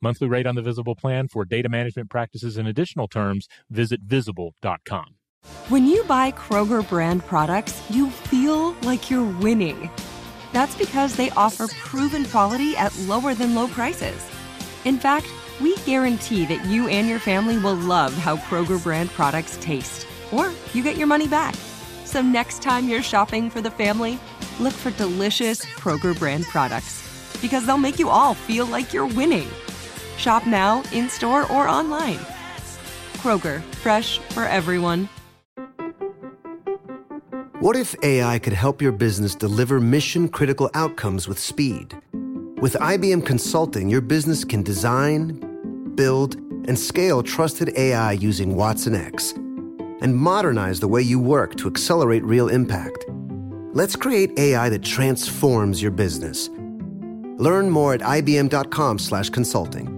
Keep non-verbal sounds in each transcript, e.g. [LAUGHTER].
Monthly rate on the Visible plan for data management practices and additional terms, visit visible.com. When you buy Kroger brand products, you feel like you're winning. That's because they offer proven quality at lower than low prices. In fact, we guarantee that you and your family will love how Kroger brand products taste, or you get your money back. So next time you're shopping for the family, look for delicious Kroger brand products because they'll make you all feel like you're winning. Shop now, in store, or online. Kroger, fresh for everyone. What if AI could help your business deliver mission critical outcomes with speed? With IBM Consulting, your business can design, build, and scale trusted AI using watsonx and modernize the way you work to accelerate real impact. Let's create AI that transforms your business. Learn more at ibm.com/consulting.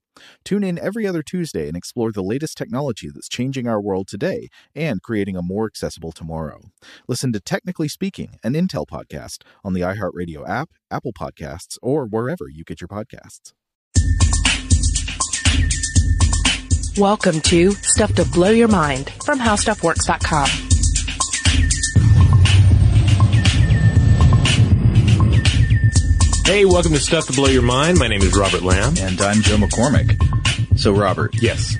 Tune in every other Tuesday and explore the latest technology that's changing our world today and creating a more accessible tomorrow. Listen to Technically Speaking, an Intel podcast on the iHeartRadio app, Apple Podcasts, or wherever you get your podcasts. Welcome to Stuff to Blow Your Mind from HowStuffWorks.com. Hey, welcome to Stuff to Blow Your Mind. My name is Robert Lamb. And I'm Joe McCormick. So, Robert, Yes.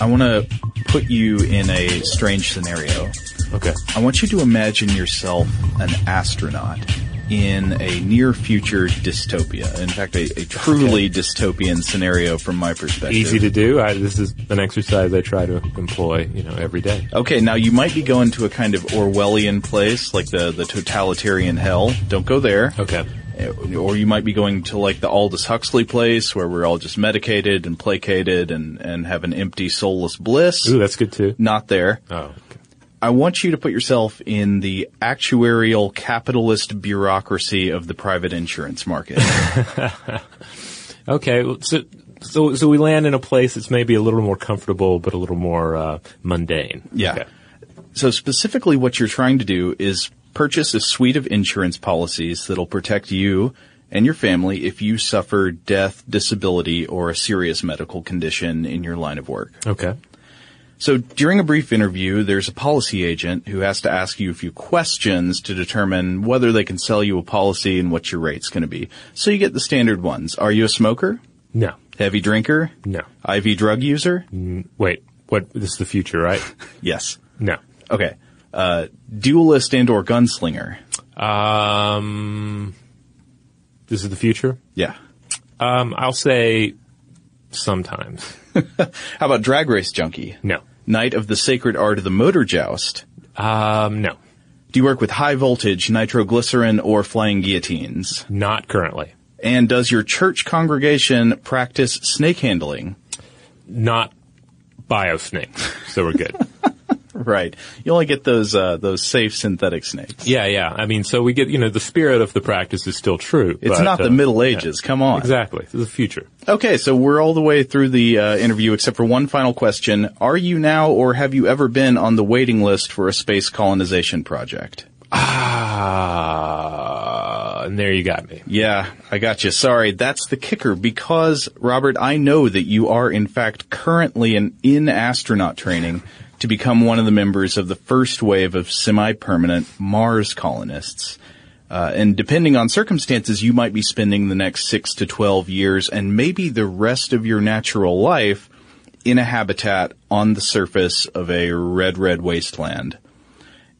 I want to put you in a strange scenario. Okay. I want you to imagine yourself an astronaut in a near future dystopia. In fact, a, a truly dystopian scenario from my perspective. Easy to do. I, this is an exercise I try to employ, you know, every day. Okay, now you might be going to a kind of Orwellian place, like the, the totalitarian hell. Don't go there. Okay. Or you might be going to like the Aldous Huxley place where we're all just medicated and placated and, and have an empty soulless bliss. Ooh, that's good too. Not there. Oh, okay. I want you to put yourself in the actuarial capitalist bureaucracy of the private insurance market. [LAUGHS] Okay. So, so, so we land in a place that's maybe a little more comfortable, but a little more uh, mundane. Yeah. Okay. so specifically what you're trying to do is purchase a suite of insurance policies that'll protect you and your family if you suffer death, disability, or a serious medical condition in your line of work. Okay. So during a brief interview, there's a policy agent who has to ask you a few questions to determine whether they can sell you a policy and what your rate's going to be. So you get the standard ones. Are you a smoker? No. Heavy drinker? No. IV drug user? Wait. What? This is the future, right? [LAUGHS] Yes. No. Okay. Uh, duelist and or gunslinger? Um, this is the future. Yeah. Um, I'll say sometimes. [LAUGHS] How about drag race junkie? No. Knight of the sacred art of the motor joust? Um, no. Do you work with high voltage, nitroglycerin, or flying guillotines? Not currently. And does your church congregation practice snake handling? Not biosnake. So we're good. [LAUGHS] [LAUGHS] Right. You only get those uh, those safe synthetic snakes. yeah, yeah. I mean, so we get, you know, the spirit of the practice is still true. It's but, not the uh, Middle Ages. Come on. Exactly. This is the future. Okay, so we're all the way through the uh, interview except for one final question. Are you now or have you ever been on the waiting list for a space colonization project? Ah, and there you got me. Yeah, I got you. Sorry, that's the kicker because, Robert, I know that you are in fact currently in, in astronaut training to become one of the members of the first wave of semi-permanent Mars colonists. Uh, and depending on circumstances, you might be spending the next six to 12 years and maybe the rest of your natural life in a habitat on the surface of a red, red wasteland.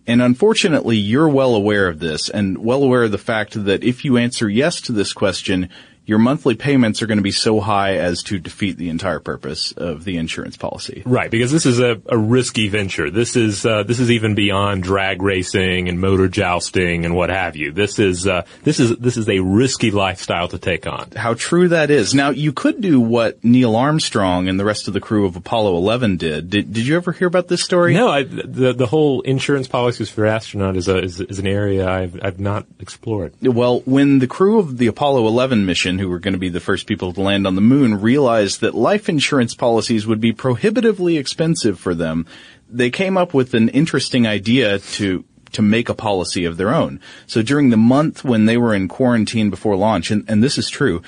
And unfortunately, you're well aware of this and well aware of the fact that if you answer yes to this question, your monthly payments are going to be so high as to defeat the entire purpose of the insurance policy. Right, because this is a, a risky venture. This is uh, this is even beyond drag racing and motor jousting and what have you. This is uh, this is this is a risky lifestyle to take on. How true that is. Now, you could do what Neil Armstrong and the rest of the crew of Apollo 11 did. Did, did you ever hear about this story? No, I, the the whole insurance policies for astronaut is a is, is an area I've I've not explored. Well, when the crew of the Apollo 11 mission, who were going to be the first people to land on the moon, realized that life insurance policies would be prohibitively expensive for them, they came up with an interesting idea to to make a policy of their own. So during the month when they were in quarantine before launch, and, and this is true,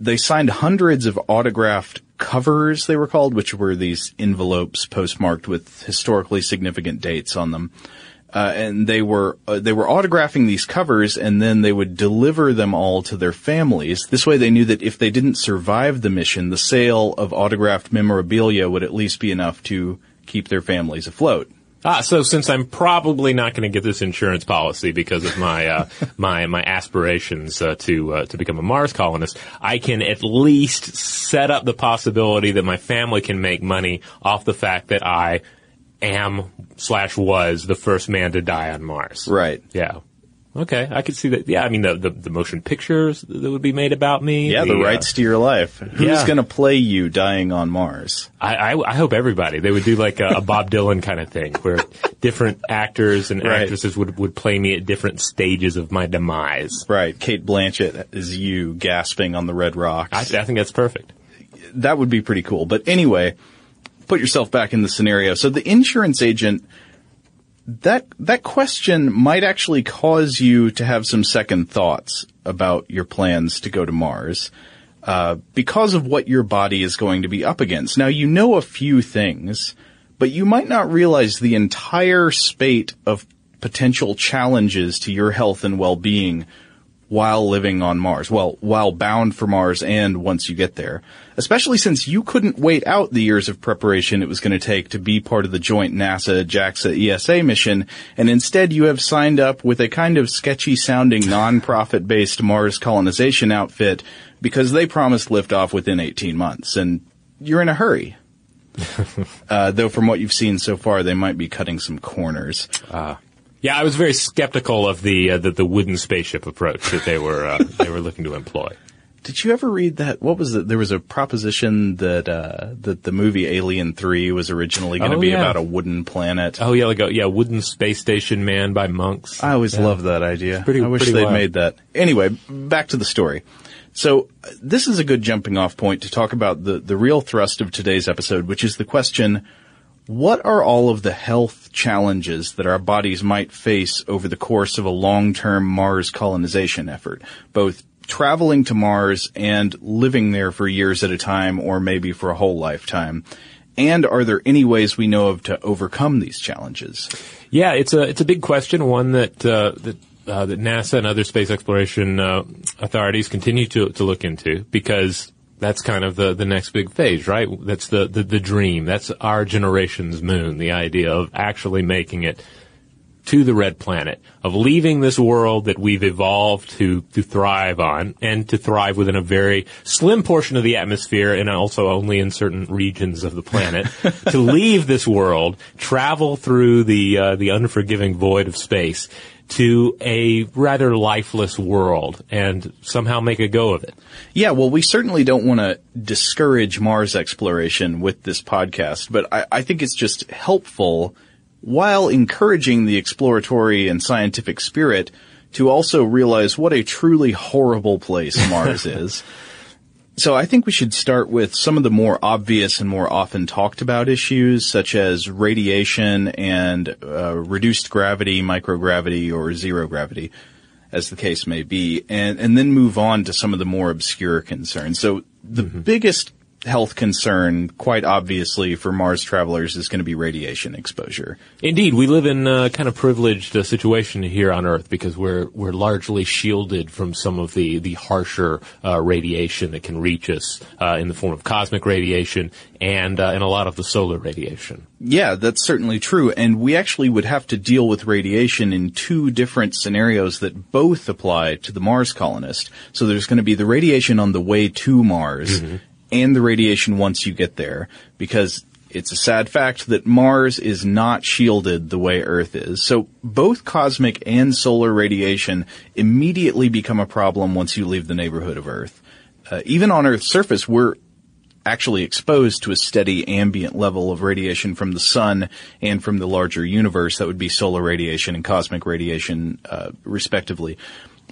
they signed hundreds of autographed covers, they were called, which were these envelopes postmarked with historically significant dates on them. Uh, and they were uh, they were autographing these covers, and then they would deliver them all to their families. This way, they knew that if they didn't survive the mission, the sale of autographed memorabilia would at least be enough to keep their families afloat. Ah, so since I'm probably not going to get this insurance policy because of my uh, [LAUGHS] my my aspirations uh, to uh, to become a Mars colonist, I can at least set up the possibility that my family can make money off the fact that I am slash was the first man to die on Mars. Right. Yeah. Okay, I could see that. Yeah, I mean the, the, the motion pictures that would be made about me. Yeah, the, uh, rights to your life. Who's yeah. going to play you dying on Mars? I, I, I hope everybody. They would do like a, a Bob Dylan kind of thing, where different actors and Right. actresses would would play me at different stages of my demise. Right. Cate Blanchett is you gasping on the red rocks. I, I think that's perfect. that would be pretty cool. But anyway, put yourself back in the scenario. So the insurance agent, that, that question might actually cause you to have some second thoughts about your plans to go to Mars. Uh, because of what your body is going to be up against. Now you know a few things, but you might not realize the entire spate of potential challenges to your health and well-being while living on Mars. Well, while bound for Mars and once you get there. Especially since you couldn't wait out the years of preparation it was going to take to be part of the joint NASA JAXA ESA mission, and instead you have signed up with a kind of sketchy sounding non-profit based Mars colonization outfit because they promised liftoff within 18 months, and you're in a hurry. [LAUGHS] uh, though from what you've seen so far, they might be cutting some corners. Yeah, I was very skeptical of the uh, the, the wooden spaceship approach that they were uh, they were looking to employ. Did you ever read that? What was it? There was a proposition that uh, that the movie Alien Three was originally going to Oh, be yeah. about a wooden planet. Oh yeah, like a yeah wooden space station man by monks. I always loved that idea. pretty- I wish they'd wild. made that. Anyway, back to the story. So uh, this is a good jumping off point to talk about the the real thrust of today's episode, which is the question: What are all of the health challenges that our bodies might face over the course of a long-term Mars colonization effort, both traveling to Mars and living there for years at a time or maybe for a whole lifetime? And are there any ways we know of to overcome these challenges? Yeah, it's a it's a big question, one that uh, that uh, that NASA and other space exploration uh, authorities continue to to look into because that's kind of the the next big phase, right? That's the the, the dream. That's our generation's moon. The idea of actually making it to the red planet, of leaving this world that we've evolved to, to thrive on and to thrive within a very slim portion of the atmosphere and also only in certain regions of the planet, [LAUGHS] to leave this world, travel through the, uh, the unforgiving void of space to a rather lifeless world and somehow make a go of it. Yeah, well, we certainly don't want to discourage Mars exploration with this podcast, but I, I think it's just helpful while encouraging the exploratory and scientific spirit to also realize what a truly horrible place [LAUGHS] Mars is. So I think we should start with some of the more obvious and more often talked about issues, such as radiation and uh, reduced gravity, microgravity, or zero gravity, as the case may be, and and then move on to some of the more obscure concerns. So the biggest health concern, quite obviously, for Mars travelers is going to be radiation exposure. Indeed, we live in a kind of privileged uh, situation here on Earth because we're we're largely shielded from some of the the harsher uh, radiation that can reach us uh, in the form of cosmic radiation and uh, and a lot of the solar radiation. Yeah, that's certainly true. And we actually would have to deal with radiation in two different scenarios that both apply to the Mars colonist. So there's going to be the radiation on the way to Mars and the radiation once you get there because it's a sad fact that Mars is not shielded the way Earth is. So both cosmic and solar radiation immediately become a problem once you leave the neighborhood of Earth. Uh, even on Earth's surface, we're actually exposed to a steady ambient level of radiation from the sun and from the larger universe. That would be solar radiation and cosmic radiation, uh, respectively.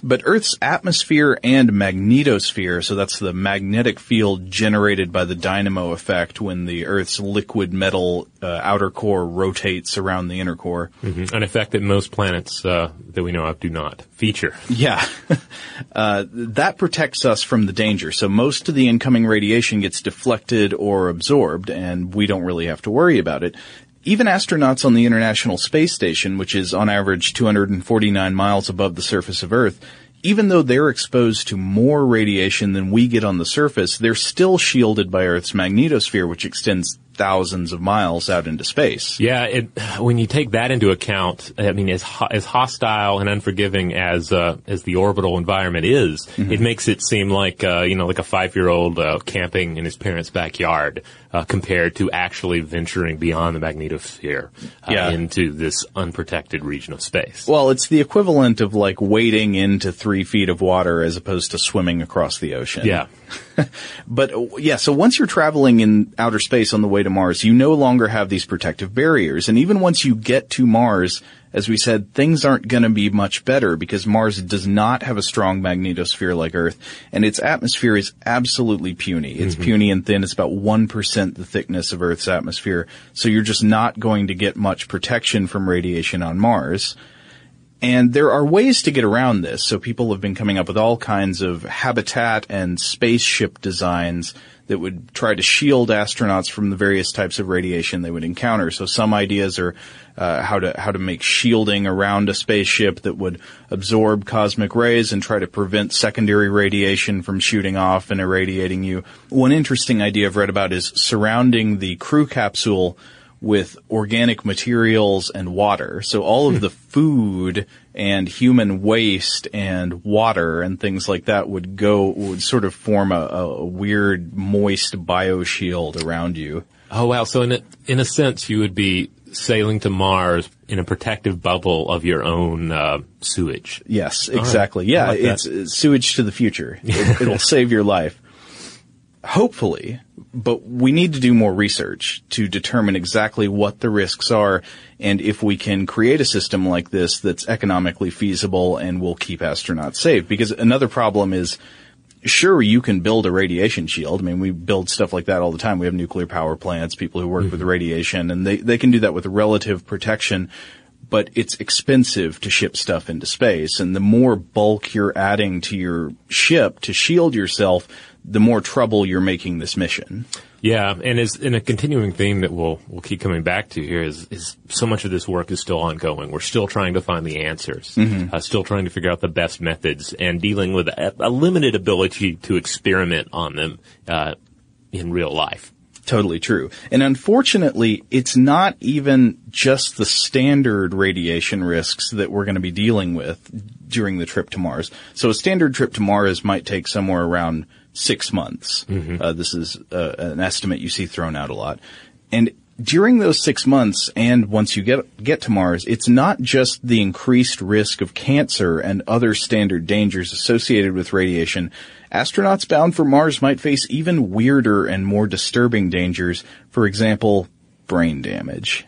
But Earth's atmosphere and magnetosphere, so that's the magnetic field generated by the dynamo effect when the Earth's liquid metal uh, outer core rotates around the inner core. Mm-hmm. An effect that most planets uh, that we know of do not feature. Yeah. [LAUGHS] uh, that protects us from the danger. So most of the incoming radiation gets deflected or absorbed, and we don't really have to worry about it. Even astronauts on the International Space Station, which is on average 249 miles above the surface of Earth, even though they're exposed to more radiation than we get on the surface, they're still shielded by Earth's magnetosphere, which extends thousands of miles out into space. Yeah, it, when you take that into account, I mean, as ho- as hostile and unforgiving as uh, as the orbital environment is, Mm-hmm. it makes it seem like uh, you know, like a five year old uh, camping in his parents' backyard uh, compared to actually venturing beyond the magnetosphere uh, Yeah. into this unprotected region of space. Well, it's the equivalent of like wading into three feet of water as opposed to swimming across the ocean. yeah, [LAUGHS] But yeah, so once you're traveling in outer space on the way to Mars, you no longer have these protective barriers. And even once you get to Mars, as we said, things aren't going to be much better because Mars does not have a strong magnetosphere like Earth, and its atmosphere is absolutely puny. It's mm-hmm. puny and thin. It's about 1% the thickness of Earth's atmosphere. So you're just not going to get much protection from radiation on Mars. And there are ways to get around this. So people have been coming up with all kinds of habitat and spaceship designs that would try to shield astronauts from the various types of radiation they would encounter. So some ideas are uh, how to how to make shielding around a spaceship that would absorb cosmic rays and try to prevent secondary radiation from shooting off and irradiating you. One interesting idea I've read about is surrounding the crew capsule with organic materials and water. So all of the food and human waste and water and things like that would go, would sort of form a, a weird moist bioshield around you. Oh wow! So in a, in a sense, you would be sailing to Mars in a protective bubble of your own uh, sewage. Yes, exactly. Yeah, like it's, it's sewage to the future. It, it'll [LAUGHS] save your life. Hopefully, but we need to do more research to determine exactly what the risks are and if we can create a system like this that's economically feasible and will keep astronauts safe. Because another problem is, sure, you can build a radiation shield. I mean, we build stuff like that all the time. We have nuclear power plants, people who work with mm-hmm. radiation, and they, they can do that with relative protection but it's expensive to ship stuff into space. And the more bulk you're adding to your ship to shield yourself, the more trouble you're making this mission. Yeah, and is in a continuing theme that we'll we'll keep coming back to here is is so much of this work is still ongoing. We're still trying to find the answers, uh, still trying to figure out the best methods, and dealing with a, a limited ability to experiment on them uh, in real life. Totally true. And unfortunately, it's not even just the standard radiation risks that we're going to be dealing with during the trip to Mars. So a standard trip to Mars might take somewhere around six months. Uh, this is uh, an estimate you see thrown out a lot. And during those six months and once you get, get to Mars, it's not just the increased risk of cancer and other standard dangers associated with radiation. Astronauts bound for Mars might face even weirder and more disturbing dangers. For example, brain damage.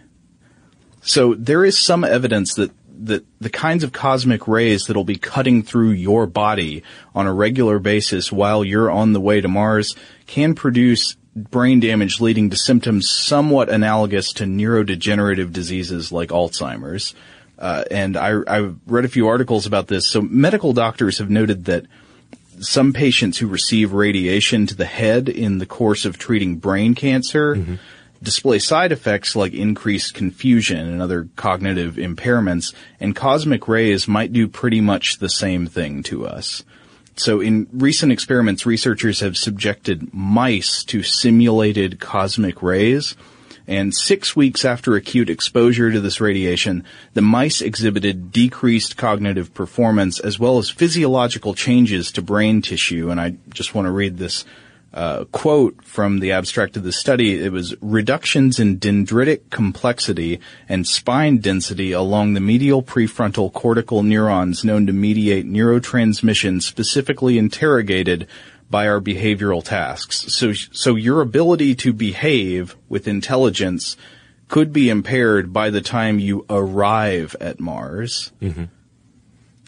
So there is some evidence that that the kinds of cosmic rays that'll be cutting through your body on a regular basis while you're on the way to Mars can produce brain damage leading to symptoms somewhat analogous to neurodegenerative diseases like Alzheimer's. Uh, and I, I've read a few articles about this. So medical doctors have noted that some patients who receive radiation to the head in the course of treating brain cancer display side effects like increased confusion and other cognitive impairments, and cosmic rays might do pretty much the same thing to us. So in recent experiments, researchers have subjected mice to simulated cosmic rays, and six weeks after acute exposure to this radiation, the mice exhibited decreased cognitive performance as well as physiological changes to brain tissue. And I just want to read this uh, quote from the abstract of the study. It was reductions in dendritic complexity and spine density along the medial prefrontal cortical neurons known to mediate neurotransmission specifically interrogated by our behavioral tasks. So, so your ability to behave with intelligence could be impaired by the time you arrive at Mars.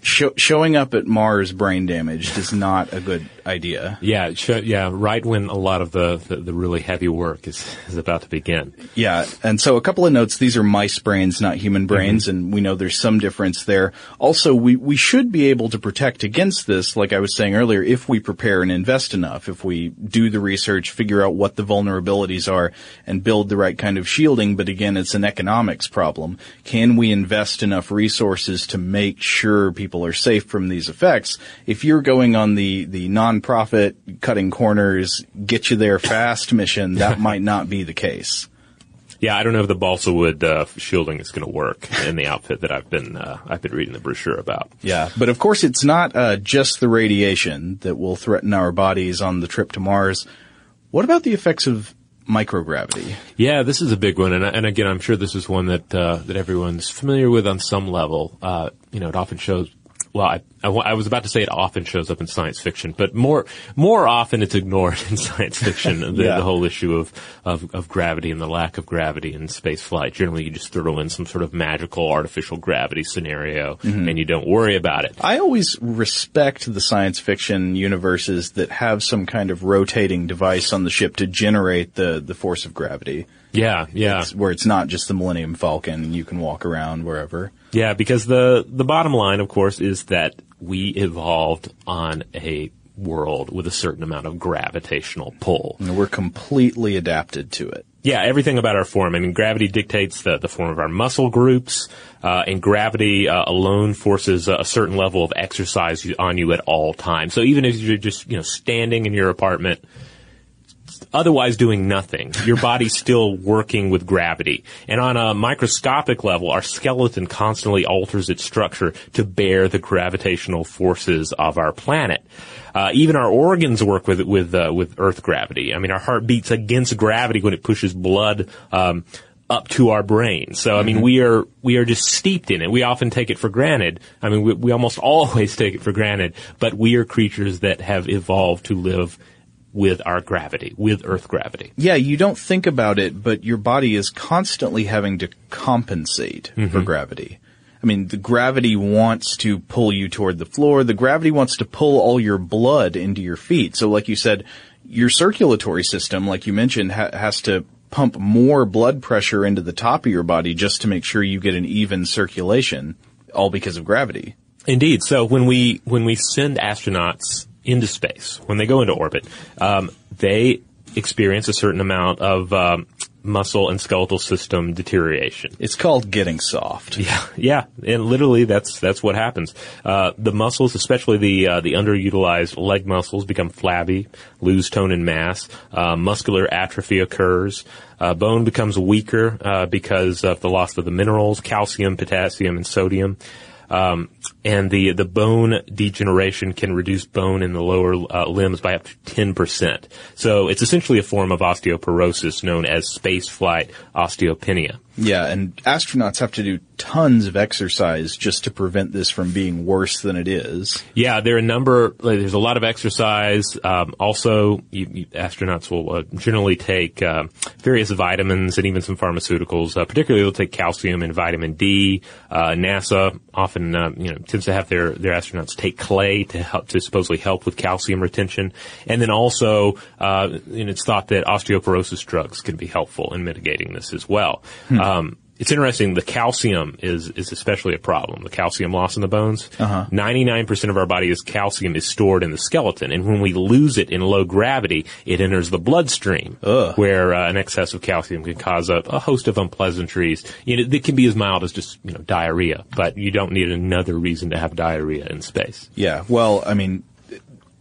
Sho- showing up at Mars brain damaged is not a good idea. Yeah, sh- yeah, right when a lot of the, the, the really heavy work is, is about to begin. Yeah, and so a couple of notes. These are mice brains, not human mm-hmm. brains, and we know there's some difference there. Also, we, we should be able to protect against this, like I was saying earlier, if we prepare and invest enough, if we do the research, figure out what the vulnerabilities are, and build the right kind of shielding. But again, it's an economics problem. Can we invest enough resources to make sure people are safe from these effects? If you're going on the, the non-profit cutting corners, get you there fast mission, that [LAUGHS] might not be the case. Yeah, I don't know if the balsa wood uh, shielding is going to work in the outfit that I've been uh, I've been reading the brochure about. Yeah, but of course it's not uh, just the radiation that will threaten our bodies on the trip to Mars. What about the effects of microgravity? Yeah, this is a big one, and, and again, I'm sure this is one that uh, that everyone's familiar with on some level. Uh, you know, it often shows. Well, I, I, I was about to say it often shows up in science fiction, but more more often it's ignored [LAUGHS] in science fiction. the, Yeah. the whole issue of, of of gravity and the lack of gravity in space flight. Generally, you just throw in some sort of magical artificial gravity scenario, mm-hmm. and you don't worry about it. I always respect the science fiction universes that have some kind of rotating device on the ship to generate the, the force of gravity. Yeah, yeah. It's- where it's not just the Millennium Falcon and you can walk around wherever. Yeah, because the the bottom line, of course, is that we evolved on a world with a certain amount of gravitational pull. And we're completely adapted to it. Yeah, everything about our form. I mean, gravity dictates the, the form of our muscle groups, uh, and gravity uh, alone forces a, a certain level of exercise on you at all times. So even if you're just, you know, standing in your apartment, otherwise doing nothing, your body's [LAUGHS] still working with gravity. And on a microscopic level, our skeleton constantly alters its structure to bear the gravitational forces of our planet. Uh, even our organs work with with uh, with Earth gravity. I mean, our heart beats against gravity when it pushes blood. Um, up to our brain. So, I mean, we are, we are just steeped in it. We often take it for granted. I mean, we, we almost [LAUGHS] always take it for granted, but we are creatures that have evolved to live with our gravity, with Earth gravity. Yeah, you don't think about it, but your body is constantly having to compensate for mm-hmm. gravity. I mean, the gravity wants to pull you toward the floor. The gravity wants to pull all your blood into your feet. So like you said, your circulatory system, like you mentioned, ha- has to pump more blood pressure into the top of your body just to make sure you get an even circulation, all because of gravity. Indeed. So when we when we send astronauts into space, when they go into orbit, um, they experience a certain amount of um, muscle and skeletal system deterioration. It's called getting soft. [LAUGHS] Yeah, yeah, and literally that's that's what happens. Uh, the muscles, especially the uh, the underutilized leg muscles, become flabby, lose tone and mass. Uh, muscular atrophy occurs. Uh, bone becomes weaker uh, because of the loss of the minerals, calcium, potassium, and sodium. Um, and the the bone degeneration can reduce bone in the lower uh, limbs by up to ten percent. So it's essentially a form of osteoporosis known as spaceflight osteopenia. Yeah, and astronauts have to do tons of exercise just to prevent this from being worse than it is. Yeah, there are a number. Like, there's a lot of exercise. Um, also, you, you, astronauts will uh, generally take uh, various vitamins and even some pharmaceuticals. Uh, particularly, they'll take calcium and vitamin D. Uh, NASA often, uh, you know, tends to have their their astronauts take clay to help to supposedly help with calcium retention. And then also, uh, and it's thought that osteoporosis drugs can be helpful in mitigating this as well. Um, it's interesting. The calcium is is especially a problem. The calcium loss in the bones. 99 percent of our body's calcium is stored in the skeleton, and when we lose it in low gravity, it enters the bloodstream, where uh, an excess of calcium can cause a, a host of unpleasantries. You know, it can be as mild as just you know diarrhea, but you don't need another reason to have diarrhea in space. Yeah. Well, I mean,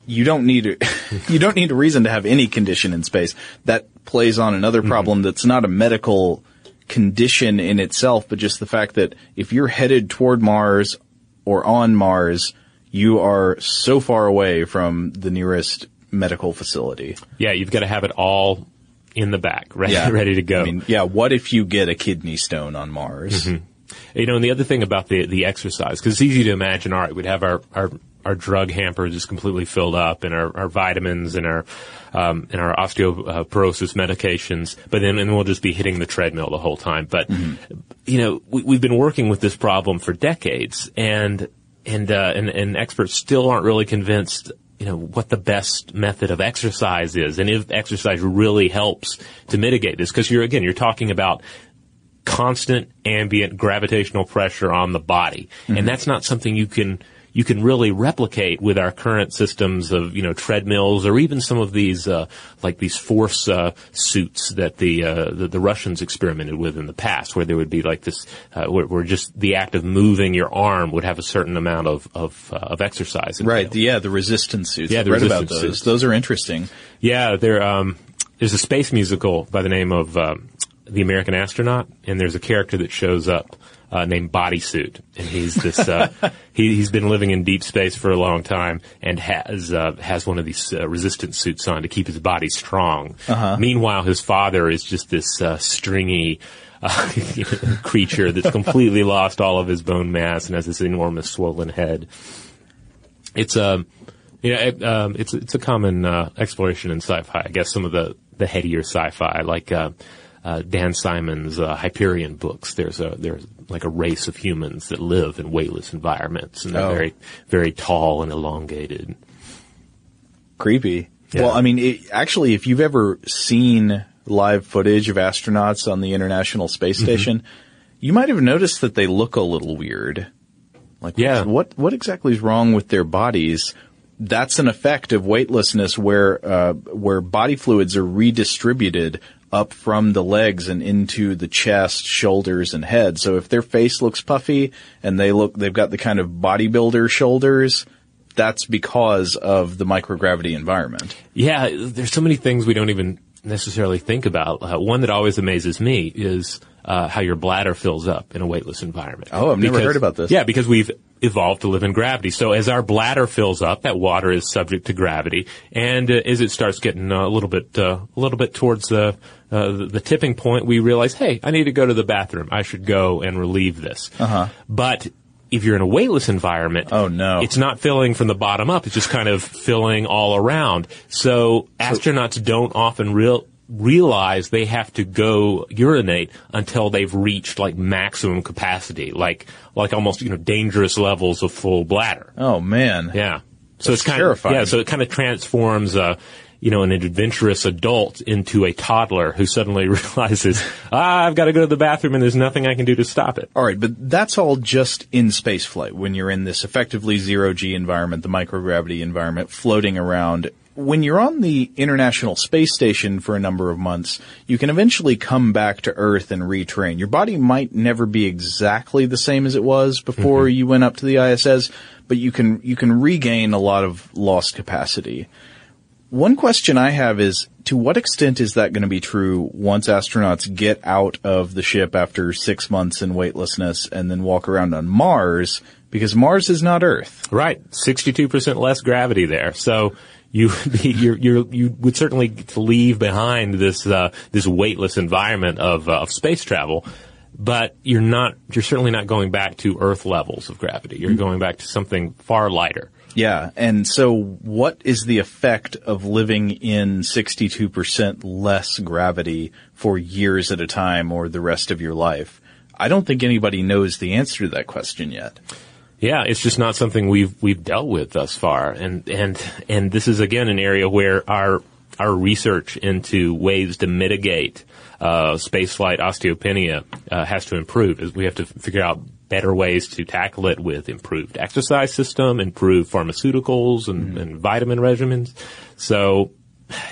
you don't need a, [LAUGHS] you don't need a reason to have any condition in space. That plays on another problem that's not a medical condition in itself, but just the fact that if you're headed toward Mars or on Mars, you are so far away from the nearest medical facility. Yeah, you've got to have it all in the back, ready, ready to go. I mean, yeah. What if you get a kidney stone on Mars? Mm-hmm. You know, and the other thing about the the exercise, because it's easy to imagine. All right, we'd have our our, our drug hamper just completely filled up, and our, our vitamins and our um, and our osteoporosis medications, but then and we'll just be hitting the treadmill the whole time. But you know, we, we've been working with this problem for decades, and and uh, and and experts still aren't really convinced. You know what the best method of exercise is, and if exercise really helps to mitigate this, because you're again you're talking about constant ambient gravitational pressure on the body. And that's not something you can you can really replicate with our current systems of you know treadmills or even some of these uh, like these force uh, suits that the, uh, the the Russians experimented with in the past, where there would be like this uh, where, where just the act of moving your arm would have a certain amount of of, uh, of exercise. Right. entailed. Yeah. The resistance suits. Yeah, the read about those. suits. Those are interesting. Yeah, there. Um, there's a space musical by the name of um, the American Astronaut, and there's a character that shows up uh, named Bodysuit, and he's this. Uh, [LAUGHS] he, he's been living in deep space for a long time and has uh, has one of these uh, resistance suits on to keep his body strong. Meanwhile, his father is just this uh, stringy. Uh, [LAUGHS] creature that's completely lost all of his bone mass and has this enormous swollen head. It's um, you know, it, um, it's it's a common uh, exploration in sci-fi. I guess some of the the headier sci-fi, like uh, Dan Simmons' uh, Hyperion books. There's a there's like a race of humans that live in weightless environments, and they're Oh. very very tall and elongated. Creepy. Yeah. Well, I mean, it, actually, if you've ever seen live footage of astronauts on the International Space Mm-hmm. Station, you might have noticed that they look a little weird. Like, Yeah. what what exactly is wrong with their bodies? That's an effect of weightlessness, where uh, where body fluids are redistributed up from the legs and into the chest, shoulders, and head. So if their face looks puffy and they look, they've got the kind of bodybuilder shoulders. That's because of the microgravity environment. Yeah, there's so many things we don't even necessarily think about. Uh, one that always amazes me is uh, how your bladder fills up in a weightless environment. Oh, I've never heard about this. Yeah, because we've evolved to live in gravity. So as our bladder fills up, that water is subject to gravity, and uh, as it starts getting uh, a little bit, uh, a little bit towards the, uh, the the tipping point, we realize, hey, I need to go to the bathroom. I should go and relieve this. Uh-huh. But if you're in a weightless environment, Oh, no. it's not filling from the bottom up. It's just kind of filling all around. So astronauts don't often real, realize they have to go urinate until they've reached like maximum capacity, like like almost you know dangerous levels of full bladder. Oh man. Yeah. So That's it's kind terrifying. of yeah. So it kind of transforms. Uh, you know, an adventurous adult into a toddler who suddenly [LAUGHS] realizes, ah, I've got to go to the bathroom and there's nothing I can do to stop it. All right, but that's all just in space flight when you're in this effectively zero G environment, the microgravity environment, floating around. When you're on the International Space Station for a number of months, you can eventually come back to Earth and retrain. Your body might never be exactly the same as it was before mm-hmm. you went up to the ISS, but you can you can regain a lot of lost capacity. One question I have is to what extent is that going to be true once astronauts get out of the ship after six months in weightlessness and then walk around on Mars? Because Mars is not Earth. Right, sixty-two percent less gravity there. So you would [LAUGHS] be, you're, you're, you would certainly leave behind this uh, this weightless environment of uh, of space travel, but you're not. You're certainly not going back to Earth levels of gravity. You're going back to something far lighter. Yeah. And so what is the effect of living in 62% less gravity for years at a time or the rest of your life? I don't think anybody knows the answer to that question yet. Yeah, it's just not something we've we've dealt with thus far, and and and this is again an area where our our research into ways to mitigate uh, spaceflight osteopenia uh, has to improve. We have to figure out better ways to tackle it with improved exercise system, improved pharmaceuticals and, mm-hmm. and vitamin regimens. So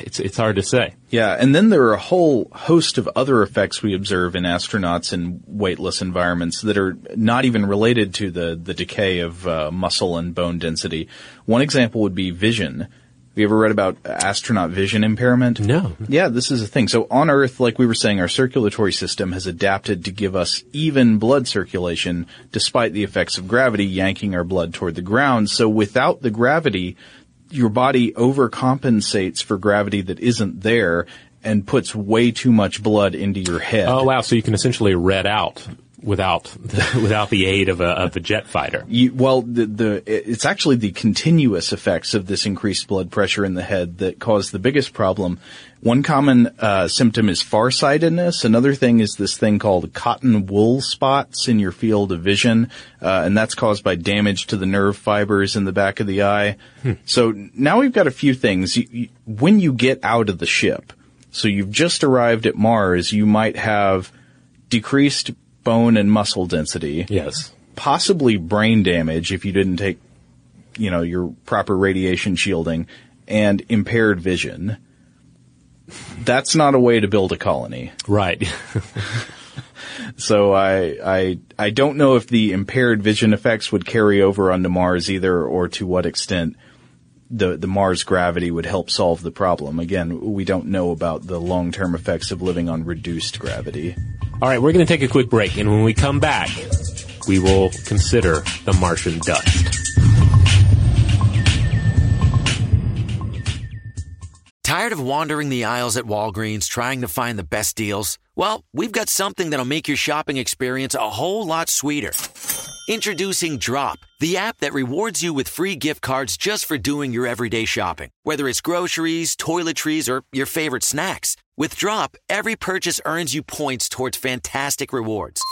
it's it's hard to say. Yeah, and then there are a whole host of other effects we observe in astronauts in weightless environments that are not even related to the the decay of uh, muscle and bone density. One example would be vision. Have you ever read about astronaut vision impairment? No. Yeah, this is a thing. So on Earth, like we were saying, our circulatory system has adapted to give us even blood circulation despite the effects of gravity yanking our blood toward the ground. So without the gravity, your body overcompensates for gravity that isn't there and puts way too much blood into your head. Oh wow! So you can essentially red out without the, [LAUGHS] without the aid of a, of a jet fighter. You, well, the, the it's actually the continuous effects of this increased blood pressure in the head that cause the biggest problem. One common uh, symptom is farsightedness. Another thing is this thing called cotton wool spots in your field of vision, uh, and that's caused by damage to the nerve fibers in the back of the eye. Hmm. So now we've got a few things. You, you, when you get out of the ship, so you've just arrived at Mars, you might have decreased bone and muscle density. Yes. Possibly brain damage if you didn't take, you know, your proper radiation shielding and impaired vision. That's not a way to build a colony. Right. [LAUGHS] so I, I, I don't know if the impaired vision effects would carry over onto Mars either or to what extent the, the Mars gravity would help solve the problem. Again, we don't know about the long-term effects of living on reduced gravity. All right, we're going to take a quick break, and when we come back, we will consider the Martian dust. Tired of wandering the aisles at Walgreens trying to find the best deals? Well, we've got something that'll make your shopping experience a whole lot sweeter. Introducing Drop, the app that rewards you with free gift cards just for doing your everyday shopping. Whether it's groceries, toiletries, or your favorite snacks. With Drop, every purchase earns you points towards fantastic rewards.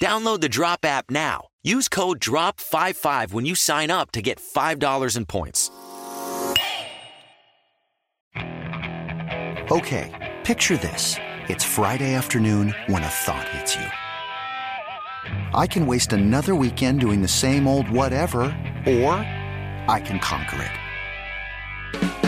Download the Drop app now. Use code DROP55 when you sign up to get $5 in points. Okay, picture this. It's Friday afternoon when a thought hits you. I can waste another weekend doing the same old whatever, or I can conquer it.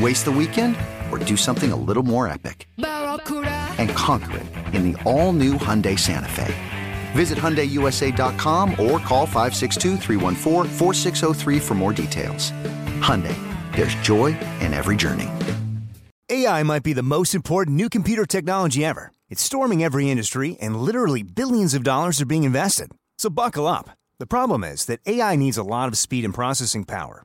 Waste the weekend or do something a little more epic? And conquer it in the all-new Hyundai Santa Fe. Visit HyundaiUSA.com or call 562 for more details. Hyundai, there's joy in every journey. AI might be the most important new computer technology ever. It's storming every industry, and literally billions of dollars are being invested. So buckle up. The problem is that AI needs a lot of speed and processing power.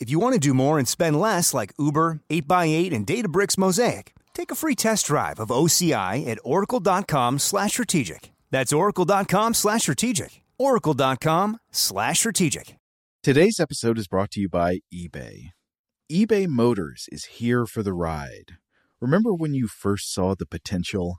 If you want to do more and spend less like Uber, 8x8, and Databricks Mosaic, take a free test drive of OCI at oracle.com slash strategic. That's oracle.com slash strategic. oracle.com slash strategic. Today's episode is brought to you by eBay. eBay Motors is here for the ride. Remember when you first saw the potential?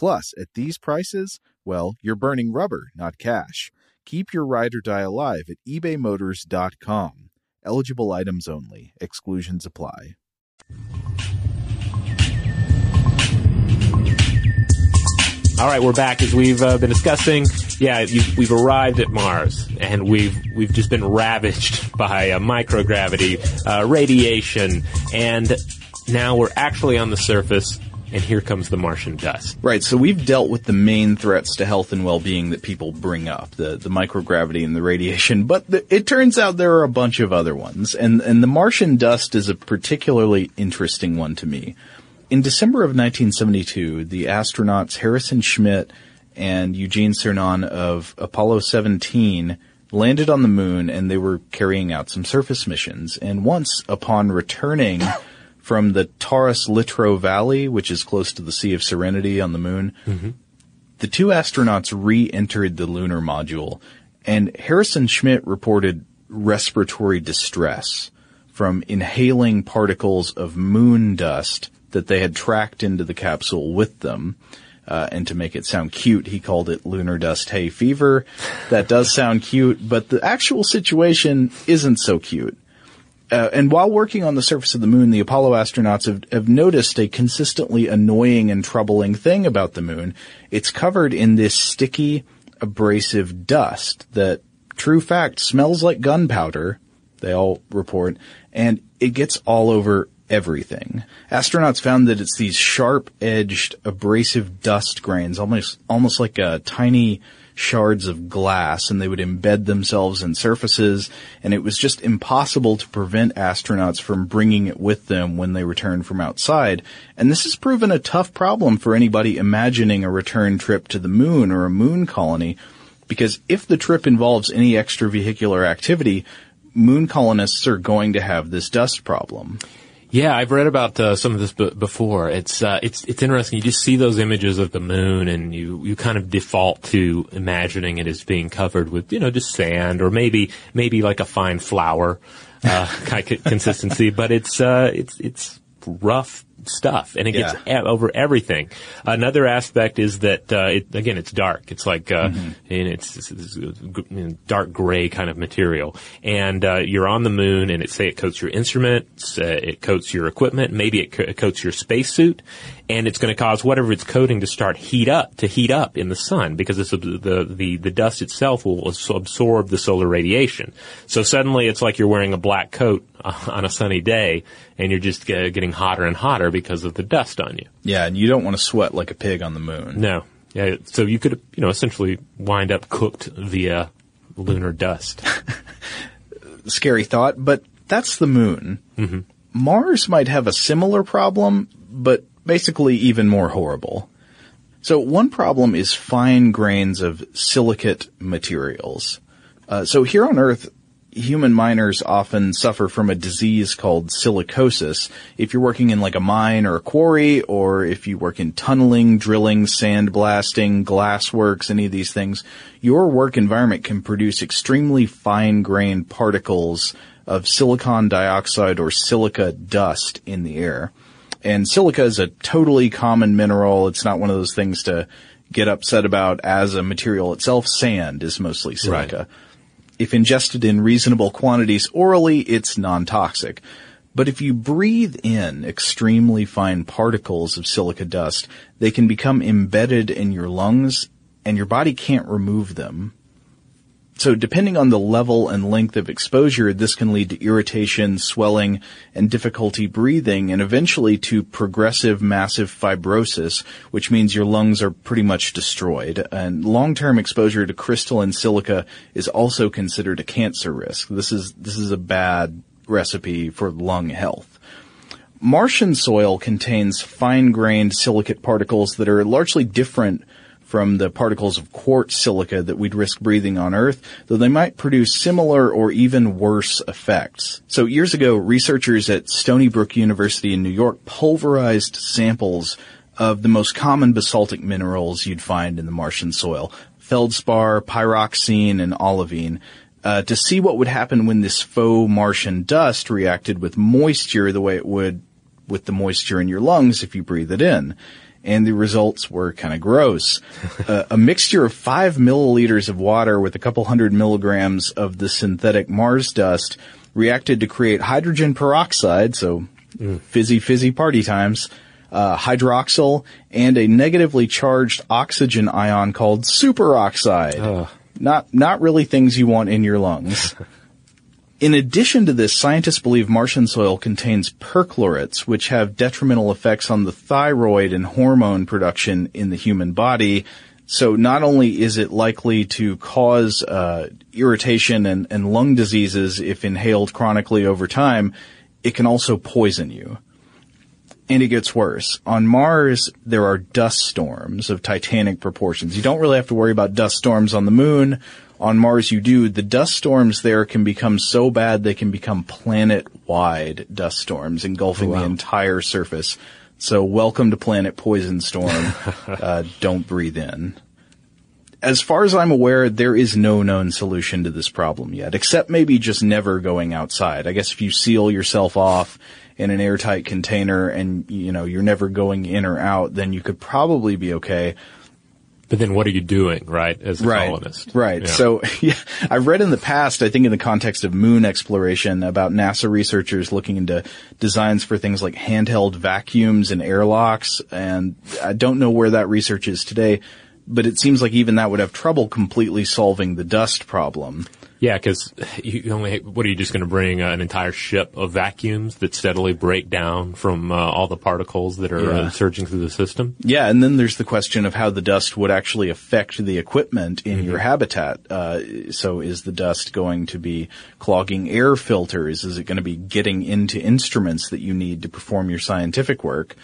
Plus, at these prices, well, you're burning rubber, not cash. Keep your ride or die alive at ebaymotors.com. Eligible items only, exclusions apply. All right, we're back as we've uh, been discussing. Yeah, you, we've arrived at Mars, and we've we've just been ravaged [LAUGHS] by uh, microgravity, uh, radiation, and now we're actually on the surface. And here comes the Martian dust. Right, so we've dealt with the main threats to health and well-being that people bring up, the, the microgravity and the radiation, but the, it turns out there are a bunch of other ones, and, and the Martian dust is a particularly interesting one to me. In December of 1972, the astronauts Harrison Schmitt and Eugene Cernan of Apollo 17 landed on the moon and they were carrying out some surface missions. And once upon returning from the Taurus Littrow Valley, which is close to the Sea of Serenity on the moon, Mm-hmm. the two astronauts re-entered the lunar module and Harrison Schmitt reported respiratory distress from inhaling particles of moon dust that they had tracked into the capsule with them. Uh, and to make it sound cute, he called it lunar dust hay fever. That does sound cute, but the actual situation isn't so cute. Uh, and while working on the surface of the moon, the Apollo astronauts have, have noticed a consistently annoying and troubling thing about the moon. It's covered in this sticky, abrasive dust that, true fact, smells like gunpowder, they all report, and it gets all over everything. Astronauts found that it's these sharp-edged, abrasive dust grains, almost, almost like a tiny shards of glass and they would embed themselves in surfaces and it was just impossible to prevent astronauts from bringing it with them when they returned from outside. And this has proven a tough problem for anybody imagining a return trip to the moon or a moon colony because if the trip involves any extravehicular activity, moon colonists are going to have this dust problem. Yeah, I've read about uh, some of this b- before. It's uh, it's it's interesting. You just see those images of the moon, and you you kind of default to imagining it as being covered with you know just sand or maybe maybe like a fine flour uh, [LAUGHS] consistency. But it's uh, it's it's rough stuff, and it gets Yeah. e- over everything. Another aspect is that uh, it, again, it's dark. It's like uh, and it's, it's, it's a dark gray kind of material, and uh, you're on the moon, and it say it coats your instruments, uh, it coats your equipment, maybe it, co- it coats your spacesuit, and it's going to cause whatever it's coating to start heat up to heat up in the sun because it's, the the the dust itself will absorb the solar radiation. So suddenly, it's like you're wearing a black coat uh, on a sunny day, and you're just getting hotter and hotter because of the dust on you. Yeah, and you don't want to sweat like a pig on the moon. No. Yeah, so you could, you know, essentially wind up cooked via lunar dust. [LAUGHS] Scary thought, but that's the moon. Mm-hmm. Mars might have a similar problem, but basically even more horrible. So one problem is fine grains of silicate materials. Uh, so here on Earth, human miners often suffer from a disease called silicosis. If you're working in like a mine or a quarry, or if you work in tunneling, drilling, sandblasting, glassworks, any of these things, your work environment can produce extremely fine-grained particles of silicon dioxide or silica dust in the air. And silica is a totally common mineral. It's not one of those things to get upset about as a material itself. Sand is mostly silica. If ingested in reasonable quantities orally, it's non-toxic. But if you breathe in extremely fine particles of silica dust, they can become embedded in your lungs and your body can't remove them. So depending on the level and length of exposure, this can lead to irritation, swelling, and difficulty breathing, and eventually to progressive massive fibrosis, which means your lungs are pretty much destroyed. And long-term exposure to crystalline silica is also considered a cancer risk. This is, this is a bad recipe for lung health. Martian soil contains fine-grained silicate particles that are largely different from the particles of quartz silica that we'd risk breathing on Earth, though they might produce similar or even worse effects. So years ago, researchers at Stony Brook University in New York pulverized samples of the most common basaltic minerals you'd find in the Martian soil, feldspar, pyroxene, and olivine, uh, to see what would happen when this faux Martian dust reacted with moisture the way it would with the moisture in your lungs if you breathe it in and the results were kind of gross. [LAUGHS] uh, a mixture of five milliliters of water with a couple hundred milligrams of the synthetic Mars dust reacted to create hydrogen peroxide, so mm. fizzy fizzy party times, uh, hydroxyl, and a negatively charged oxygen ion called superoxide. Not not really things you want in your lungs. [LAUGHS] In addition to this, scientists believe Martian soil contains perchlorates, which have detrimental effects on the thyroid and hormone production in the human body. So not only is it likely to cause uh, irritation and, and lung diseases if inhaled chronically over time, it can also poison you. And it gets worse. On Mars, there are dust storms of titanic proportions. You don't really have to worry about dust storms on the moon on Mars you do, the dust storms there can become so bad they can become planet-wide dust storms, engulfing oh, wow. the entire surface. So welcome to Planet Poison Storm. [LAUGHS] uh, don't breathe in. As far as I'm aware, there is no known solution to this problem yet, except maybe just never going outside. I guess if you seal yourself off in an airtight container and, you know, you're never going in or out, then you could probably be okay. But then what are you doing, right, as a right, colonist? Right. Yeah. So, [LAUGHS] yeah, I've read in the past, I think in the context of moon exploration, about NASA researchers looking into designs for things like handheld vacuums and airlocks, and I don't know where that research is today, but it seems like even that would have trouble completely solving the dust problem. Yeah, because you only what are you just going to bring uh, an entire ship of vacuums that steadily break down from uh, all the particles that are uh, yeah. uh, surging through the system? Yeah, and then there's the question of how the dust would actually affect the equipment in mm-hmm. your habitat. Uh, so, is the dust going to be clogging air filters? Is it going to be getting into instruments that you need to perform your scientific work?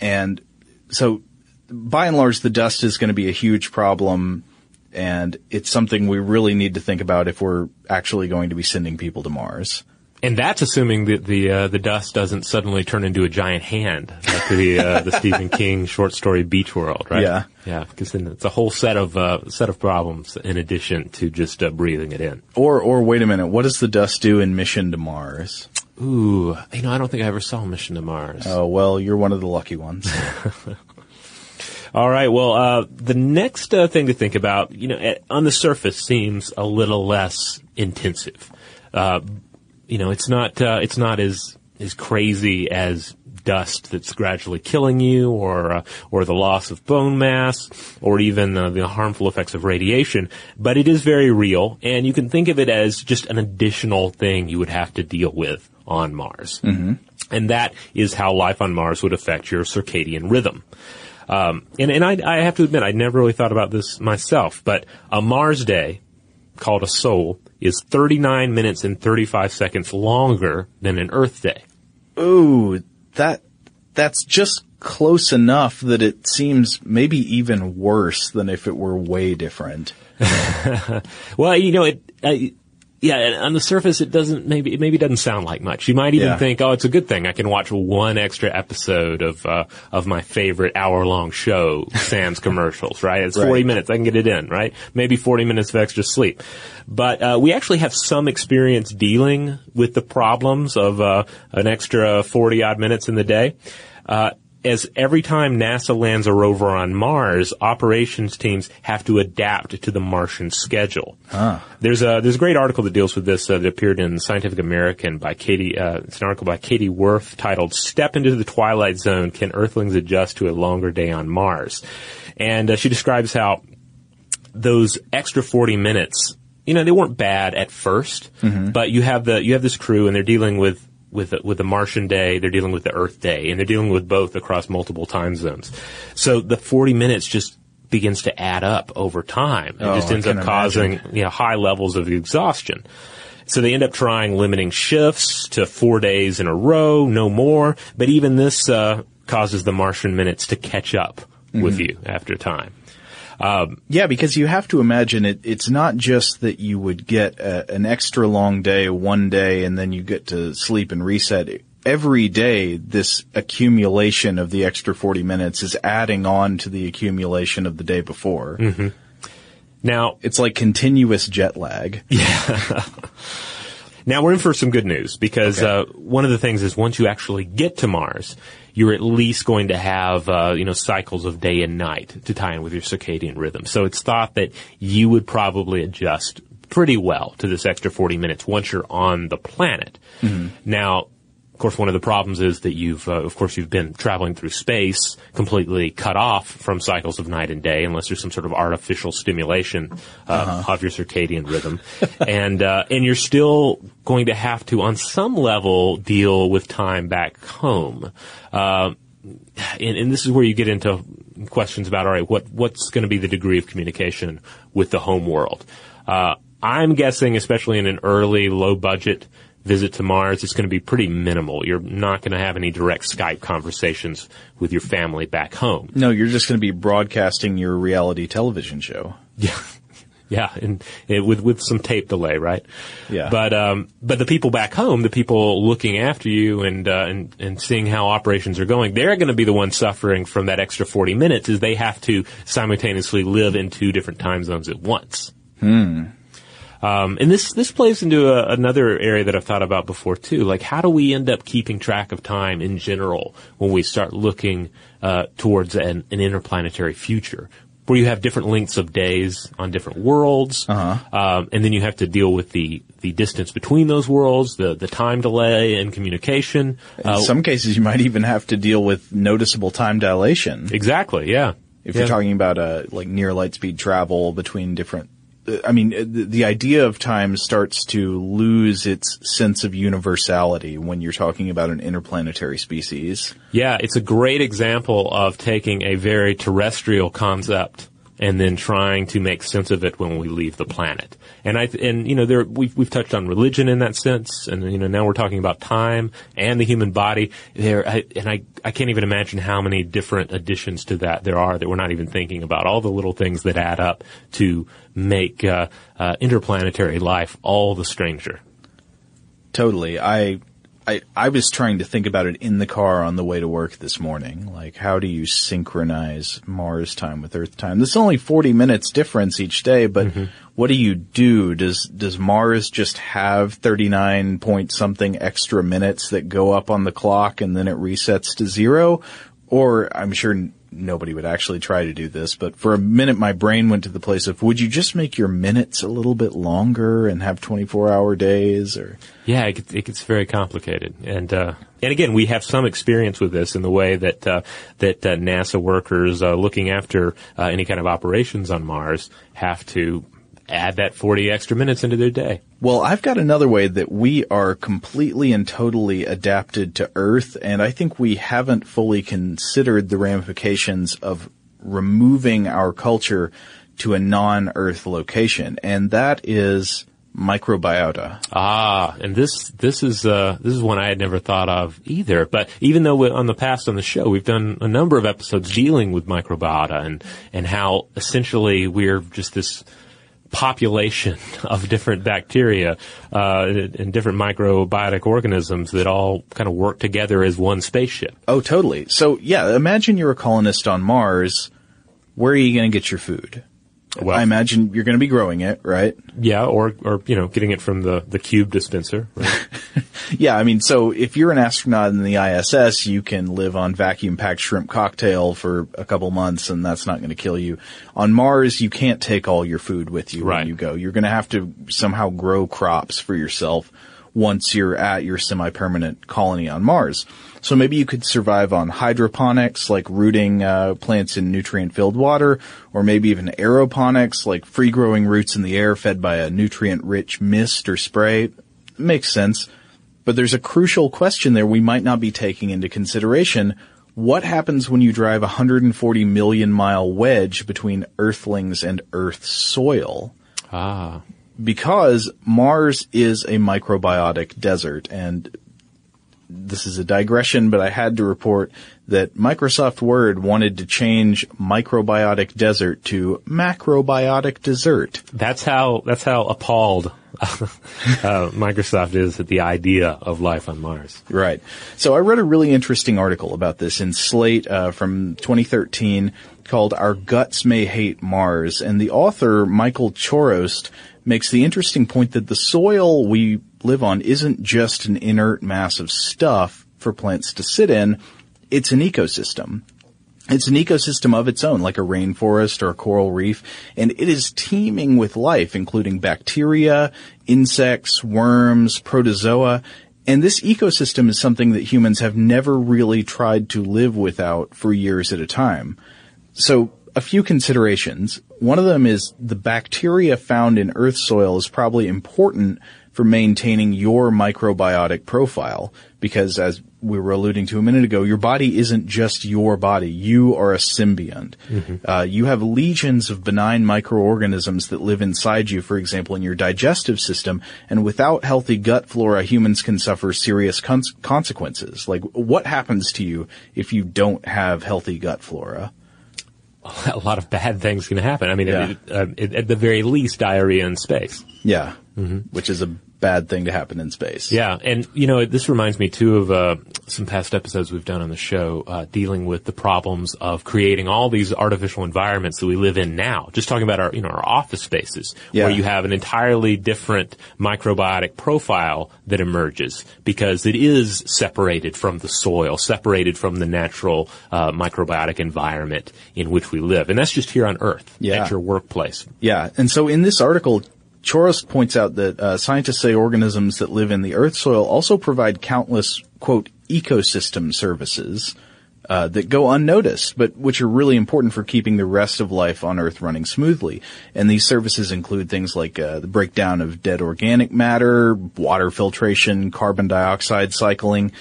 And so, by and large, the dust is going to be a huge problem and it's something we really need to think about if we're actually going to be sending people to Mars. And that's assuming that the uh, the dust doesn't suddenly turn into a giant hand, like the uh, the [LAUGHS] Stephen King short story Beachworld, right? Yeah, yeah, because then it's a whole set of uh, set of problems in addition to just uh, breathing it in. Or or wait a minute, what does the dust do in Mission to Mars? Ooh, you know, I don't think I ever saw Mission to Mars. Oh well, you're one of the lucky ones. [LAUGHS] All right. Well, uh, the next uh, thing to think about, you know, at, on the surface seems a little less intensive. Uh, you know, it's not uh, it's not as as crazy as dust that's gradually killing you, or uh, or the loss of bone mass, or even uh, the harmful effects of radiation. But it is very real, and you can think of it as just an additional thing you would have to deal with on Mars. Mm-hmm. And that is how life on Mars would affect your circadian rhythm. Um, and and I, I have to admit, I never really thought about this myself, but a Mars day called a sol is 39 minutes and 35 seconds longer than an Earth day. Ooh, that that's just close enough that it seems maybe even worse than if it were way different. [LAUGHS] well, you know, it, uh, yeah, on the surface, it doesn't maybe it maybe doesn't sound like much. You might even yeah. think, oh, it's a good thing I can watch one extra episode of uh, of my favorite hour long show, Sam's commercials. [LAUGHS] Right, it's right. forty minutes. I can get it in. Right, maybe forty minutes of extra sleep. But uh, we actually have some experience dealing with the problems of uh, an extra forty odd minutes in the day. Uh, as every time NASA lands a rover on Mars, operations teams have to adapt to the Martian schedule. Ah. There's a there's a great article that deals with this uh, that appeared in Scientific American by Katie. Uh, it's an article by Katie Worth titled "Step into the Twilight Zone: Can Earthlings Adjust to a Longer Day on Mars?" And uh, she describes how those extra 40 minutes you know they weren't bad at 1st mm-hmm. but you have the you have this crew and they're dealing with with with the Martian day, they're dealing with the Earth day, and they're dealing with both across multiple time zones. So the 40 minutes just begins to add up over time. It oh, just ends up causing you know high levels of exhaustion. So they end up trying limiting shifts to four days in a row, no more. But even this uh, causes the Martian minutes to catch up mm-hmm. with you after time. Um, yeah, because you have to imagine it. It's not just that you would get a, an extra long day one day and then you get to sleep and reset. Every day, this accumulation of the extra 40 minutes is adding on to the accumulation of the day before. Mm-hmm. Now, it's like continuous jet lag. [LAUGHS] Yeah. now we're in for some good news because okay. uh, one of the things is once you actually get to Mars, you're at least going to have uh, you know cycles of day and night to tie in with your circadian rhythm. So it's thought that you would probably adjust pretty well to this extra 40 minutes once you're on the planet. Mm-hmm. Now, course, one of the problems is that you've, uh, of course, you've been traveling through space completely cut off from cycles of night and day, unless there's some sort of artificial stimulation uh, uh-huh. of your circadian rhythm, [LAUGHS] and uh, and you're still going to have to, on some level, deal with time back home. Uh, and, and, this is where you get into questions about, all right, what what's going to be the degree of communication with the home world? Uh, I'm guessing, especially in an early, low budget visit to Mars, it's going to be pretty minimal. You're not going to have any direct Skype conversations with your family back home. No, you're just going to be broadcasting your reality television show. [LAUGHS] Yeah. Yeah, and, and, with with some tape delay, right? Yeah. But um, but the people back home, the people looking after you and uh, and and seeing how operations are going, they're going to be the ones suffering from that extra forty minutes, as they have to simultaneously live in two different time zones at once. Hmm. Um, and this this plays into a, another area that I've thought about before too. Like, how do we end up keeping track of time in general when we start looking uh, towards an, an, interplanetary future? Where you have different lengths of days on different worlds, uh-huh. um, and then you have to deal with the, the distance between those worlds, the the time delay in communication. In uh, some cases, you might even have to deal with noticeable time dilation. Exactly. Yeah. If yeah. you're talking about a like near light speed travel between different I mean, uh, the, the, idea of time starts to lose its sense of universality when you're talking about an interplanetary species. Yeah, it's a great example of taking a very terrestrial concept and then trying to make sense of it when we leave the planet. And I and you know there we've we've touched on religion in that sense, and you know now we're talking about time and the human body. There I, and I I can't even imagine how many different additions to that there are that we're not even thinking about. All the little things that add up to make uh, uh, interplanetary life all the stranger. Totally. I I, I was trying to think about it in the car on the way to work this morning. Like, how do you synchronize Mars time with Earth time? There's only 40 minutes difference each day, but mm-hmm. what do you do? Does, does Mars just have 39 point something extra minutes that go up on the clock and then it resets to zero? Or I'm sure nobody would actually try to do this, but for a minute my brain went to the place of would you just make your minutes a little bit longer and have 24 hour days or? Yeah it gets, it gets very complicated. And uh, and again we have some experience with this in the way that uh, that uh, NASA workers uh, looking after uh, any kind of operations on Mars have to add that 40 extra minutes into their day. Well, I've got another way that we are completely and totally adapted to Earth, and I think we haven't fully considered the ramifications of removing our culture to a non-Earth location, and that is microbiota. Ah, and this this is uh, this is one I had never thought of either. But even though on the past on the show we've done a number of episodes dealing with microbiota and and how essentially we're just this population of different bacteria uh, and different microbiotic organisms that all kind of work together as one spaceship. Oh, totally. So, yeah, imagine you're a colonist on Mars. Where are you going to get your food? Well, I imagine you're going to be growing it, right? Yeah, or or you know, getting it from the the cube dispenser. Right? [LAUGHS] yeah, I mean, so if you're an astronaut in the ISS, you can live on vacuum packed shrimp cocktail for a couple months, and that's not going to kill you. On Mars, you can't take all your food with you right. when you go. You're going to have to somehow grow crops for yourself once you're at your semi-permanent colony on Mars. So maybe you could survive on hydroponics, like rooting uh, plants in nutrient-filled water, or maybe even aeroponics, like free-growing roots in the air fed by a nutrient-rich mist or spray. Makes sense. But there's a crucial question there we might not be taking into consideration. What happens when you drive a 140 million mile wedge between Earthlings and Earth soil? Ah. Because Mars is a microbiotic desert and this is a digression, but I had to report that Microsoft Word wanted to change microbiotic desert to macrobiotic dessert. That's how that's how appalled [LAUGHS] uh, Microsoft is at the idea of life on Mars. Right. So I read a really interesting article about this in Slate uh, from 2013 called "Our Guts May Hate Mars," and the author Michael Chorost makes the interesting point that the soil we live on isn't just an inert mass of stuff for plants to sit in; it's an ecosystem. It's an ecosystem of its own, like a rainforest or a coral reef, and it is teeming with life, including bacteria, insects, worms, protozoa, and this ecosystem is something that humans have never really tried to live without for years at a time. So, a few considerations. One of them is the bacteria found in earth soil is probably important for maintaining your microbiotic profile because as we were alluding to a minute ago, your body isn't just your body. You are a symbiont. Mm-hmm. Uh, you have legions of benign microorganisms that live inside you, for example, in your digestive system. And without healthy gut flora, humans can suffer serious con- consequences. Like, what happens to you if you don't have healthy gut flora? [LAUGHS] A lot of bad things can happen. I mean, yeah. it, uh, it, at the very least, diarrhea in space. Yeah, mm-hmm. which is a bad thing to happen in space. Yeah, and you know this reminds me too of uh, some past episodes we've done on the show uh, dealing with the problems of creating all these artificial environments that we live in now. Just talking about our you know our office spaces yeah. where you have an entirely different microbiotic profile that emerges because it is separated from the soil, separated from the natural uh, microbiotic environment in which we live, and that's just here on Earth yeah. at your workplace. Yeah, and so in this article, Chorost points out that uh, scientists say organisms that live in the Earth soil also provide countless, quote, ecosystem services uh, that go unnoticed, but which are really important for keeping the rest of life on Earth running smoothly. And these services include things like uh, the breakdown of dead organic matter, water filtration, carbon dioxide cycling,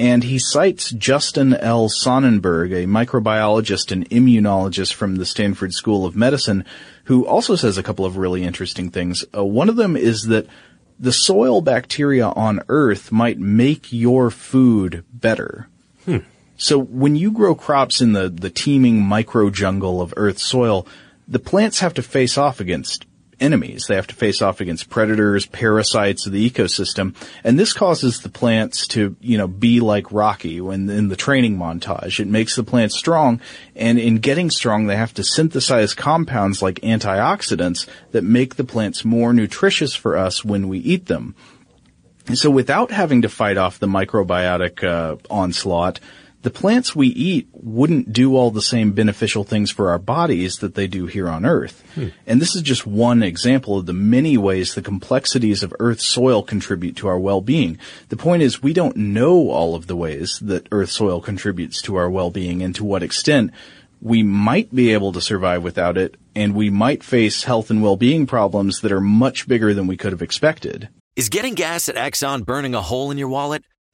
and he cites Justin L. Sonnenburg, a microbiologist and immunologist from the Stanford School of Medicine, who also says a couple of really interesting things. Uh, one of them is that the soil bacteria on Earth might make your food better. Hmm. So when you grow crops in the, the teeming micro jungle of Earth's soil, the plants have to face off against enemies. They have to face off against predators, parasites of the ecosystem, and this causes the plants to, you know, be like Rocky when in the training montage. It makes the plants strong, and in getting strong, they have to synthesize compounds like antioxidants that make the plants more nutritious for us when we eat them. So without having to fight off the microbiotic uh, onslaught, the plants we eat wouldn't do all the same beneficial things for our bodies that they do here on Earth. Hmm. And this is just one example of the many ways the complexities of Earth's soil contribute to our well-being. The point is we don't know all of the ways that Earth's soil contributes to our well-being and to what extent we might be able to survive without it, and we might face health and well-being problems that are much bigger than we could have expected. Is getting gas at Exxon burning a hole in your wallet?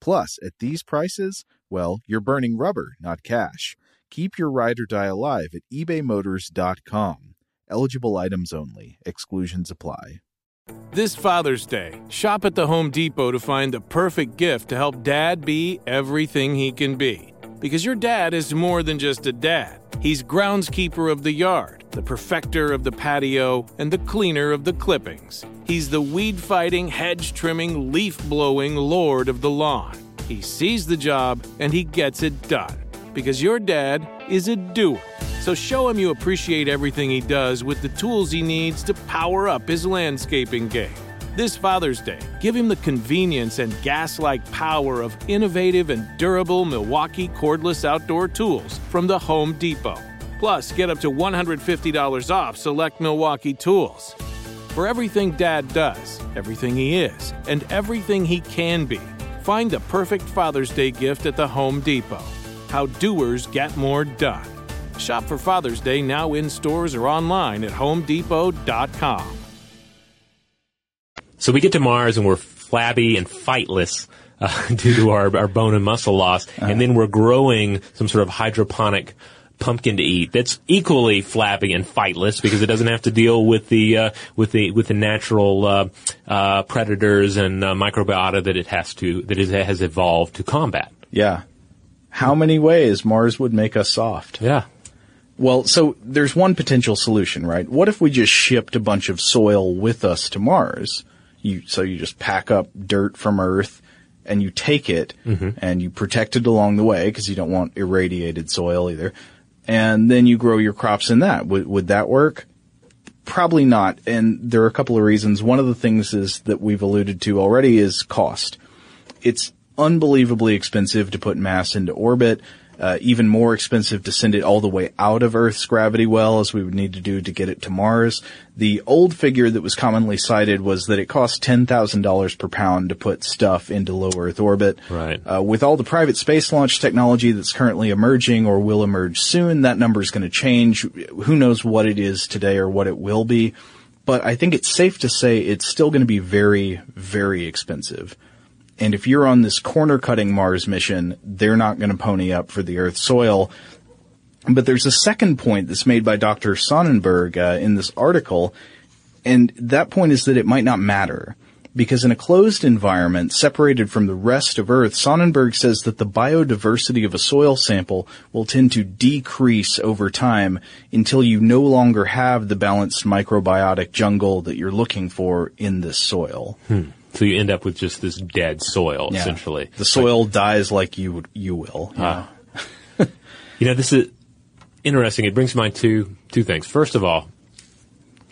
Plus, at these prices, well, you're burning rubber, not cash. Keep your ride or die alive at ebaymotors.com. Eligible items only, exclusions apply. This Father's Day, shop at the Home Depot to find the perfect gift to help dad be everything he can be. Because your dad is more than just a dad, he's groundskeeper of the yard, the perfecter of the patio, and the cleaner of the clippings. He's the weed fighting, hedge trimming, leaf blowing lord of the lawn. He sees the job and he gets it done. Because your dad is a doer. So show him you appreciate everything he does with the tools he needs to power up his landscaping game. This Father's Day, give him the convenience and gas like power of innovative and durable Milwaukee cordless outdoor tools from the Home Depot. Plus, get up to $150 off select Milwaukee tools. For everything Dad does, everything he is, and everything he can be, find the perfect Father's Day gift at the Home Depot. How doers get more done. Shop for Father's Day now in stores or online at homedepot.com. So we get to Mars and we're flabby and fightless uh, [LAUGHS] due to our, our bone and muscle loss, and then we're growing some sort of hydroponic pumpkin to eat that's equally flabby and fightless because it doesn't have to deal with the uh, with the with the natural uh, uh, predators and uh, microbiota that it has to that it has evolved to combat. Yeah. How many ways Mars would make us soft? Yeah. Well, so there's one potential solution, right? What if we just shipped a bunch of soil with us to Mars? You, so you just pack up dirt from Earth and you take it and you protect it along the way because you don't want irradiated soil either. And then you grow your crops in that. Would, would that work? Probably not. And there are a couple of reasons. One of the things is that we've alluded to already is cost. It's unbelievably expensive to put mass into orbit. Uh, even more expensive to send it all the way out of Earth's gravity well, as we would need to do to get it to Mars. The old figure that was commonly cited was that it thousand dollars per pound to put stuff into low Earth orbit. Right. Uh, with all the private space launch technology that's currently emerging or will emerge soon, that number is going to change. Who knows what it is today or what it will be? But I think it's safe to say it's still going to be very, very expensive. And if you're on this corner cutting Mars mission, they're not going to pony up for the Earth's soil. But there's a second point that's made by Dr. Sonnenburg uh, in this article, and that point is that it might not matter. Because in a closed environment, separated from the rest of Earth, Sonnenburg says that the biodiversity of a soil sample will tend to decrease over time until you no longer have the balanced microbiotic jungle that you're looking for in this soil. So you end up with just this dead soil, Yeah. essentially. The soil dies like you you will. Ah. [LAUGHS] You know, this is interesting. It brings to mind two two things. First of all,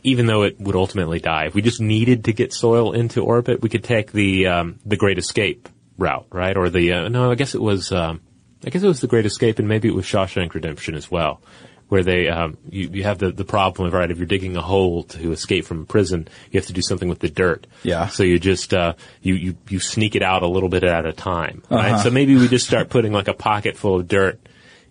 even though it would ultimately die, if we just needed to get soil into orbit, we could take the um, the Great Escape route, right? Or the uh, no, I guess it was um, I guess it was the Great Escape, and maybe it was Shawshank Redemption as well, where they um, you you have the the problem of right if you're digging a hole to escape from prison, you have to do something with the dirt. Yeah. So you just uh, you you you sneak it out a little bit at a time, right? So maybe we just start putting like a pocket full of dirt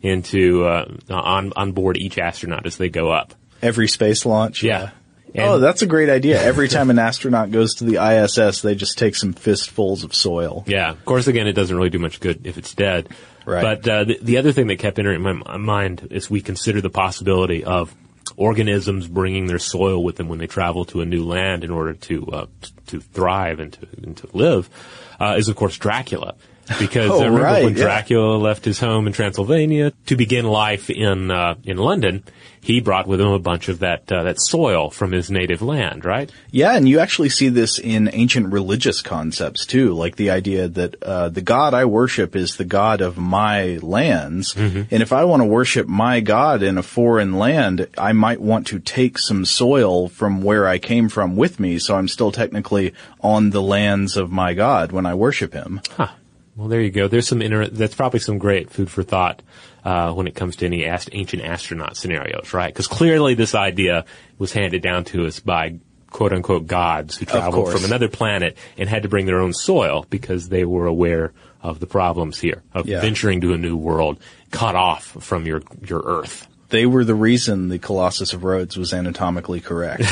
into uh, on on board each astronaut as they go up. Every space launch. Yeah. oh, And- that's a great idea. Every [LAUGHS] time an astronaut goes to the ISS, they just take some fistfuls of soil. Yeah, of course. Again, it doesn't really do much good if it's dead. Right. But uh, the, the other thing that kept entering my m- mind is we consider the possibility of organisms bringing their soil with them when they travel to a new land in order to uh, to thrive and to and to live. Uh, is of course Dracula. Because Oh, uh, remember right, when yeah. Dracula left his home in Transylvania to begin life in uh, in London, he brought with him a bunch of that uh, that soil from his native land, right? Yeah, and you actually see this in ancient religious concepts too, like the idea that uh, the God I worship is the God of my lands, and if I want to worship my God in a foreign land, I might want to take some soil from where I came from with me, so I'm still technically on the lands of my God when I worship Him. Huh. Well, there you go. There's some inter- that's probably some great food for thought uh, when it comes to any ast- ancient astronaut scenarios, right? Because clearly this idea was handed down to us by quote unquote gods who traveled from another planet and had to bring their own soil because they were aware of the problems here of Yeah. venturing to a new world, cut off from your your Earth. They were the reason the Colossus of Rhodes was anatomically correct.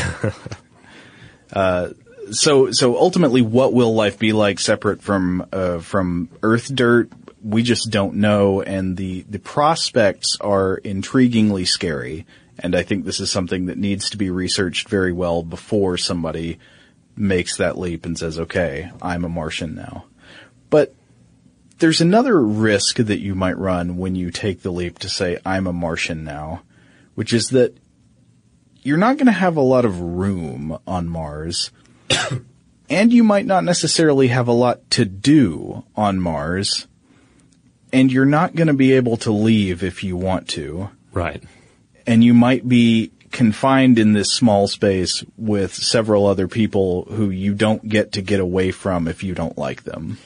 [LAUGHS] uh, so, so ultimately, what will life be like separate from uh, from Earth dirt? We just don't know, and the the prospects are intriguingly scary. And I think this is something that needs to be researched very well before somebody makes that leap and says, "Okay, I'm a Martian now." But there's another risk that you might run when you take the leap to say, I'm a Martian now, which is that you're not going to have a lot of room on Mars. And you might not necessarily have a lot to do on Mars. And you're not going to be able to leave if you want to. Right. And you might be confined in this small space with several other people who you don't get to get away from if you don't like them.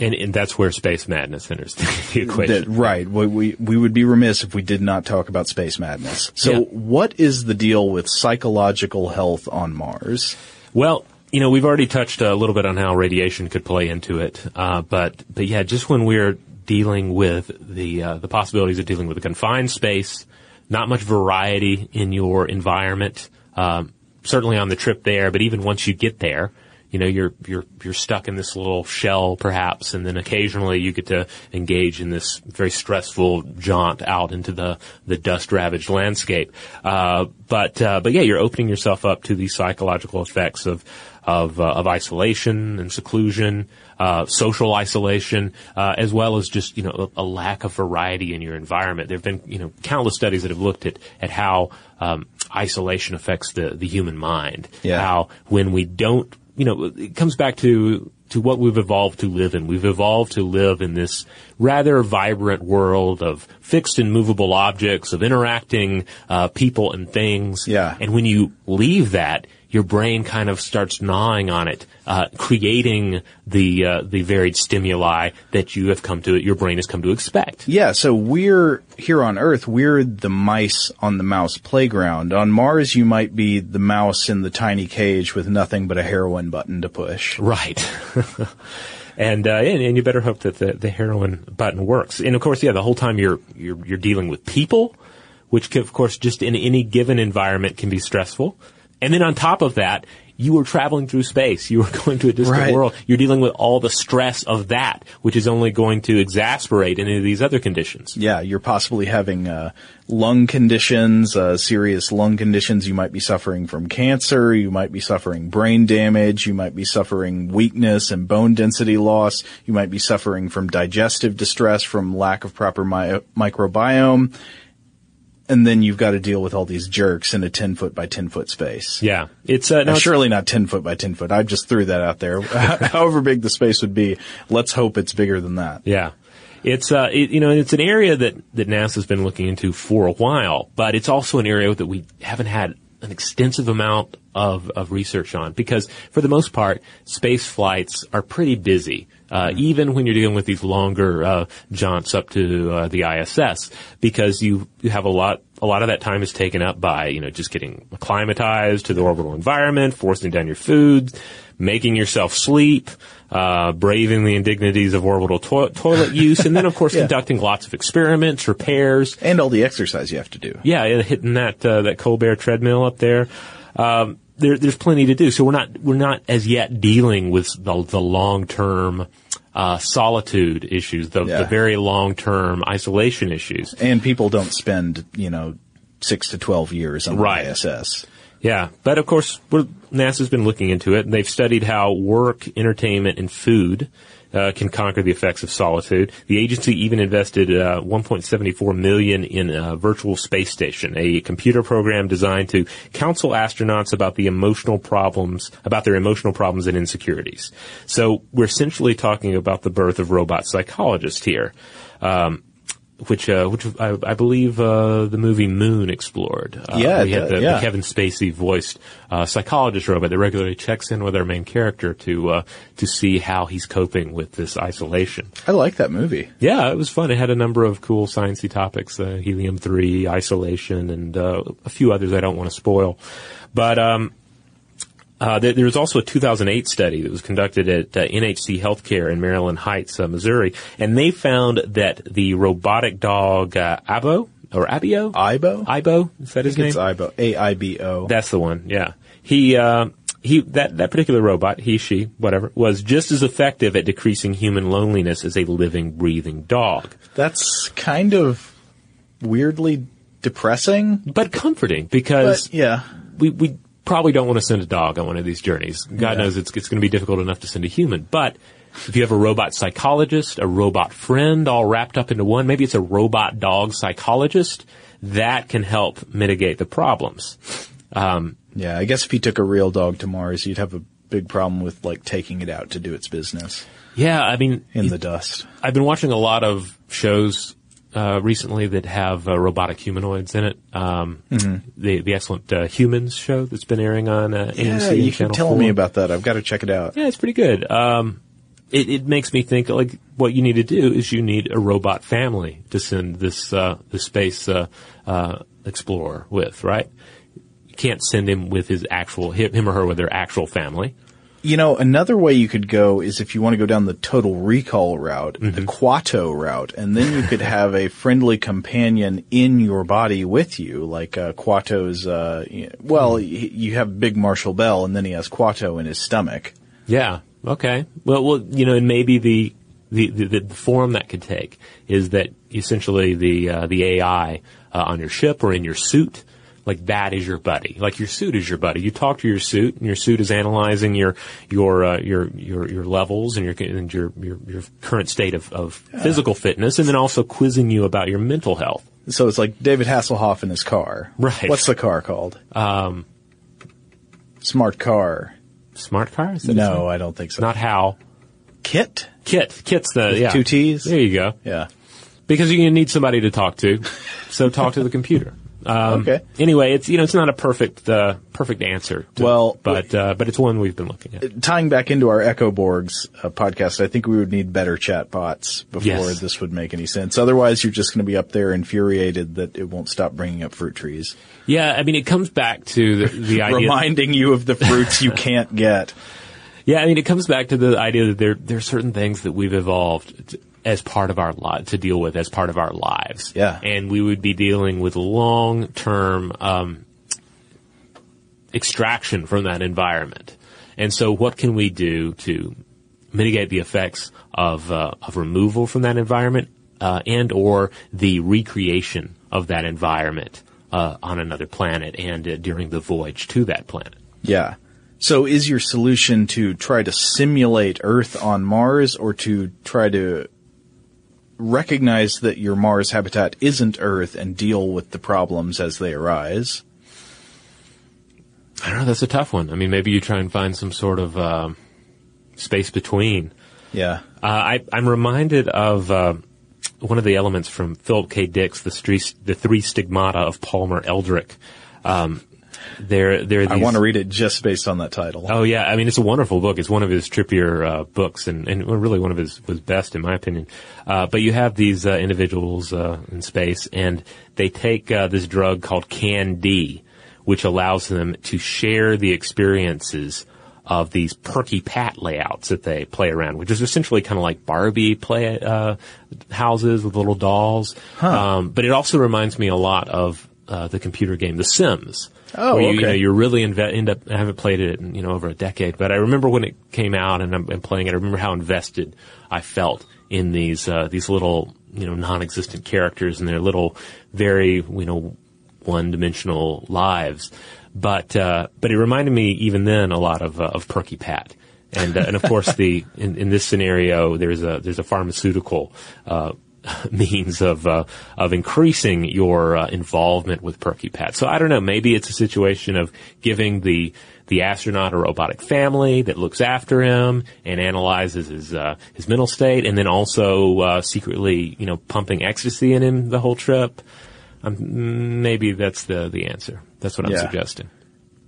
And, and that's where space madness enters the [LAUGHS] equation. That- right. We, we we would be remiss if we did not talk about space madness. So, Yeah. what is the deal with psychological health on Mars? Well, you know, we've already touched a little bit on how radiation could play into it, uh, but but yeah, just when we're dealing with the uh, the possibilities of dealing with a confined space, not much variety in your environment, um, certainly on the trip there, but even once you get there. You know, you're you're you're stuck in this little shell, perhaps, and then occasionally you get to engage in this very stressful jaunt out into the the dust ravaged landscape. Uh, but uh, but yeah, you're opening yourself up to the psychological effects of of, uh, of isolation and seclusion, uh, social isolation, uh, as well as just you know a, a lack of variety in your environment. There have been you know countless studies that have looked at at how um, isolation affects the the human mind. Yeah. How when we don't, you know, it comes back to to what we've evolved to live in. We've evolved to live in this rather vibrant world of fixed and movable objects, of interacting uh, people and things. Yeah. And when you leave that, your brain kind of starts gnawing on it, uh, creating the uh, the varied stimuli that you have come to your brain has come to expect. Yeah, so we're here on Earth, we're the mice on the mouse playground. On Mars, you might be the mouse in the tiny cage with nothing but a heroin button to push. Right. [LAUGHS] and, uh, and and you better hope that the, the heroin button works. And of course, yeah, the whole time you're you're you're dealing with people, which can, of course just in any given environment can be stressful. And then on top of that, you are traveling through space. You are [LAUGHS] going to a distant Right. world. You're dealing with all the stress of that, which is only going to exasperate any of these other conditions. Yeah, you're possibly having uh, lung conditions, uh, serious lung conditions. You might be suffering from cancer. You might be suffering brain damage. You might be suffering weakness and bone density loss. You might be suffering from digestive distress from lack of proper mi- microbiome. And then you've got to deal with all these jerks in a 10 foot by 10 foot space. Yeah, it's uh, no, it's- surely not 10 foot by 10 foot. I just threw that out there. [LAUGHS] However big the space would be, let's hope it's bigger than that. Yeah. It's uh, it, you know, it's an area that that NASA's been looking into for a while, but it's also an area that we haven't had an extensive amount of of research on because for the most part, space flights are pretty busy. Uh, even when you're dealing with these longer uh, jaunts up to uh, the ISS, because you you have a lot a lot of that time is taken up by you know just getting acclimatized to the orbital environment, forcing down your food, making yourself sleep, uh, braving the indignities of orbital to- toilet [LAUGHS] use, and then of course Yeah. conducting lots of experiments, repairs, And all the exercise you have to do. yeah, hitting that uh, that Colbert treadmill up there. Um, there, there's plenty to do. So we're not we're not as yet dealing with the the long term uh, solitude issues, the, Yeah. the very long term isolation issues. And people don't spend, you know, six to 12 years on Right. the ISS. Yeah, but of course, we're, NASA's been looking into it, and they've studied how work, entertainment, and food uh, can conquer the effects of solitude. The agency even invested uh, 1.74 million in a virtual space station, a computer program designed to counsel astronauts about the emotional problems, about their emotional problems and insecurities. So we're essentially talking about the birth of robot psychologists here. Um, which uh, which I, I believe uh, the movie Moon explored. Uh, Yeah, we it had the, yeah. the Kevin Spacey voiced uh, psychologist robot that regularly checks in with our main character to uh, to see how he's coping with this isolation. I like that movie. Yeah, it was fun. It had a number of cool sciencey topics: uh, helium three, isolation, and uh, a few others I don't want to spoil. But um, uh, there, there was also a 2008 study that was conducted at uh, NHC Healthcare in Maryland Heights, uh, Missouri, and they found that the robotic dog uh, Abo or Abio, Ibo? Ibo, is that his think it's? Ibo. A-I-B-O. That's the one. Yeah, he uh, he that that particular robot, he she whatever, was just as effective at decreasing human loneliness as a living, breathing dog. That's kind of weirdly depressing. but comforting because But, yeah. we, we probably don't want to send a dog on one of these journeys. God Yeah. knows it's, it's going to be difficult enough to send a human. But if you have a robot psychologist, a robot friend all wrapped up into one, maybe it's a robot dog psychologist, that can help mitigate the problems. Um, Yeah, I guess if you took a real dog to Mars, you'd have a big problem with like taking it out to do its business yeah, I mean, in the dust. I've been watching a lot of shows uh, recently that have uh, robotic humanoids in it. Um, The the excellent uh, Humans show that's been airing on uh, AMC. Yeah, you telling 4. me about that. I've got to check it out. Yeah, it's pretty good. Um, it, it makes me think like what you need to do is you need a robot family to send this uh, the space uh, uh, explorer with, right? You can't send him with his actual him or her with their actual family. You know, another way you could go is if you want to go down the total recall route, the Kuato route, and then you could have a friendly companion in your body with you, like uh, Kuato's. Uh, well, y- you have Big Marshall Bell, and then he has Kuato in his stomach. Yeah. Okay. Well, well, you know, and maybe the the, the, the form that could take is that essentially the uh, the AI uh, on your ship or in your suit, like that is your buddy. Like your suit is your buddy. You talk to your suit, and your suit is analyzing your your uh, your, your your levels and your and your your, your current state of, of physical fitness, and then also quizzing you about your mental health. So it's like David Hasselhoff in his car. Right. What's the car called? Um, Smart car. smart car? No? I don't think so. not Hal. KITT. KITT. KITT's the With yeah. two T's? There you go. Yeah. because to need somebody to talk to. So talk to the computer. [LAUGHS] Um, Okay. Anyway, it's you know it's not a perfect uh, perfect answer. to- Well, but uh, but it's one we've been looking at. Tying back into our Echoborgs uh, podcast, I think we would need better chat bots before Yes. this would make any sense. Otherwise, you're just going to be up there infuriated that it won't stop bringing up fruit trees, Yeah, I mean it comes back to the, the [LAUGHS] idea. reminding you of the fruits you [LAUGHS] can't get. Yeah, I mean it comes back to the idea that there there are certain things that we've evolved as part of our li- to deal with as part of our lives. Yeah. and we would be dealing with long term um, extraction from that environment. And so, what can we do to mitigate the effects of uh, of removal from that environment uh, and or the recreation of that environment uh, on another planet and uh, during the voyage to that planet? Yeah. So is your solution to try to simulate Earth on Mars or to try to recognize that your Mars habitat isn't Earth and deal with the problems as they arise? I don't know. That's a tough one. I mean, maybe you try and find some sort of um space between. Yeah. Uh, I, I'm reminded of uh, one of the elements from Philip K. Dick's "The, Three Stigmata of Palmer Eldritch." Um, there, there. Are I want to read it just based on that title. Oh yeah, I mean it's a wonderful book. It's one of his trippier uh, books, and, and really one of his was best in my opinion. Uh, but you have these uh, individuals uh, in space, and they take uh, this drug called Can D, which allows them to share the experiences of these perky pat layouts that they play around, which is essentially kind of like Barbie play uh, houses with little dolls. Um, but it also reminds me a lot of uh, the computer game The Sims. Oh, where you, you know, you're really inve- end up. I haven't played it in you know over a decade, but I remember when it came out and I'm, I'm playing it. I remember how invested I felt in these uh, these little you know non-existent characters and their little very you know one-dimensional lives. but uh, but it reminded me even then a lot of uh, of Perky Pat. And, uh, and of course, [LAUGHS] the in, in this scenario, there's a there's a pharmaceutical uh, [LAUGHS] means of uh, of increasing your uh, involvement with Perky Pat. So I don't know. Maybe it's a situation of giving the the astronaut a robotic family that looks after him and analyzes his uh, his mental state, and then also uh, secretly, you know, pumping ecstasy in him the whole trip. Um, maybe that's the the answer. That's what I'm Yeah. suggesting.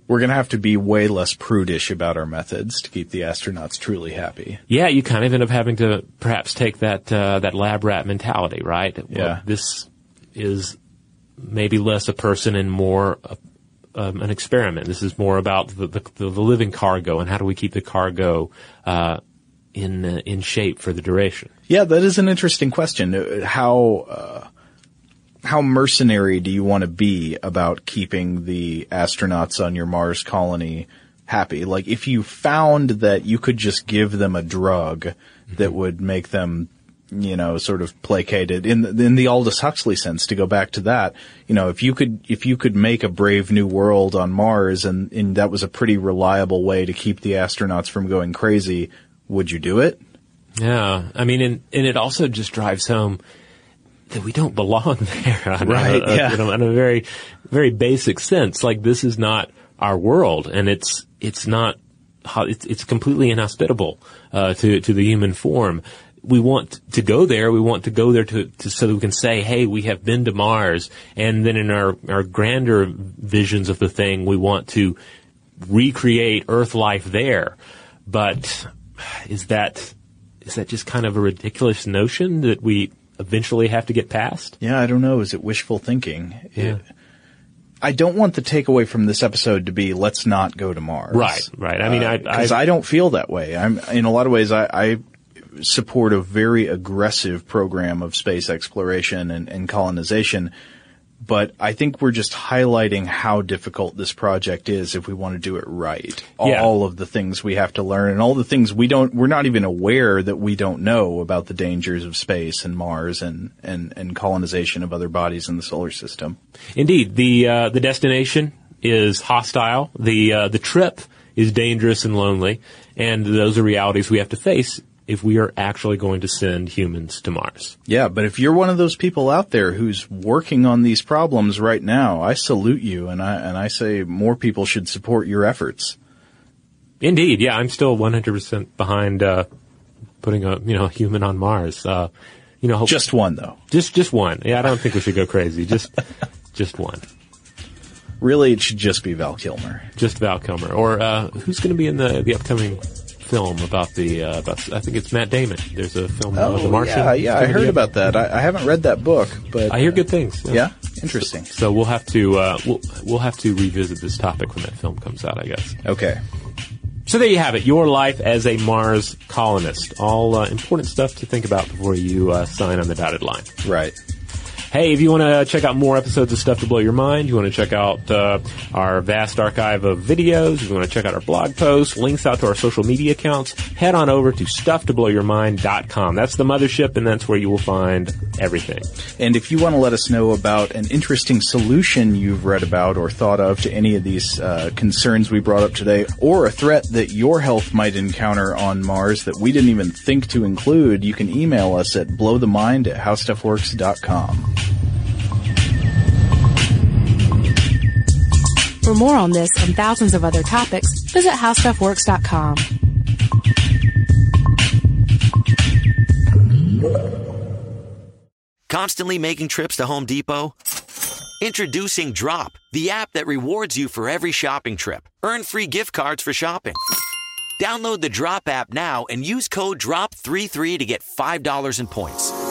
We're going to have to be way less prudish about our methods to keep the astronauts truly happy. Yeah, you kind of end up having to perhaps take that uh, that lab rat mentality, right? Well, Yeah. this is maybe less a person and more a, um, an experiment. This is more about the, the, the living cargo and how do we keep the cargo uh, in uh, in shape for the duration. Yeah, that is an interesting question. Uh, How uh, how mercenary do you want to be about keeping the astronauts on your Mars colony happy? Like, if you found that you could just give them a drug that mm-hmm. would make them, you know, sort of placated in the, in the Aldous Huxley sense, to go back to that, you know, if you could if you could make a brave new world on Mars and, and that was a pretty reliable way to keep the astronauts from going crazy, would you do it? Yeah, I mean, and, and it also just drives home that we don't belong [LAUGHS] there, on Right, A, a- yeah. you know, in a very, very basic sense. Like this is not our world, and it's it's not it's, it's completely inhospitable uh, to to the human form. We want to go there. We want to go there to, to so that we can say, "Hey, we have been to Mars." And then in our our grander visions of the thing, we want to recreate Earth life there. But is that is that just kind of a ridiculous notion that we eventually have to get past? Yeah, I don't know. Is it wishful thinking? Yeah. It- I don't want the takeaway from this episode to be let's not go to Mars. Right, right. I mean, I- because I- I, don't feel that way. I'm in a lot of ways. I, I support a very aggressive program of space exploration and, and colonization. But I think we're just highlighting how difficult this project is if we want to do it right. Yeah. All of the things we have to learn and all the things we don't, we're not even aware that we don't know about the dangers of space and Mars and, and, and colonization of other bodies in the solar system. Indeed, the uh, the destination is hostile. The uh, the trip is dangerous and lonely, and those are realities we have to face if we are actually going to send humans to Mars. Yeah, but if you're one of those people out there who's working on these problems right now, I salute you and I and I say more people should support your efforts. Indeed, yeah, I'm still 100% behind uh, putting a you know human on Mars. Uh, you know, Just one though. just just one. Yeah, I don't think we should go crazy. Just [LAUGHS] just one. Really, it should just be Val Kilmer. Just Val Kilmer, or uh, who's going to be in the the upcoming film about the uh, about? I think it's Matt Damon. There's a film about The Martian. Oh, yeah, yeah, I heard about that. I, I haven't read that book, but I hear good things. Yeah, interesting. So we'll have to uh, we'll we'll have to revisit this topic when that film comes out, I guess. Okay. So there you have it. Your life as a Mars colonist. All uh, important stuff to think about before you uh, sign on the dotted line. Right. Hey, if you want to check out more episodes of Stuff to Blow Your Mind, you want to check out uh, our vast archive of videos, you want to check out our blog posts, links out to our social media accounts, head on over to stufftoblowyourmind.com. That's the mothership, and that's where you will find everything. And if you want to let us know about an interesting solution you've read about or thought of to any of these uh, concerns we brought up today, or a threat that your health might encounter on Mars that we didn't even think to include, you can email us at blowthemind at howstuffworks.com. For more on this and thousands of other topics, visit howstuffworks.com. Constantly making trips to Home Depot? Introducing Drop, the app that rewards you for every shopping trip. Earn free gift cards for shopping. Download the Drop app now and use code DROP33 to get $5 in points.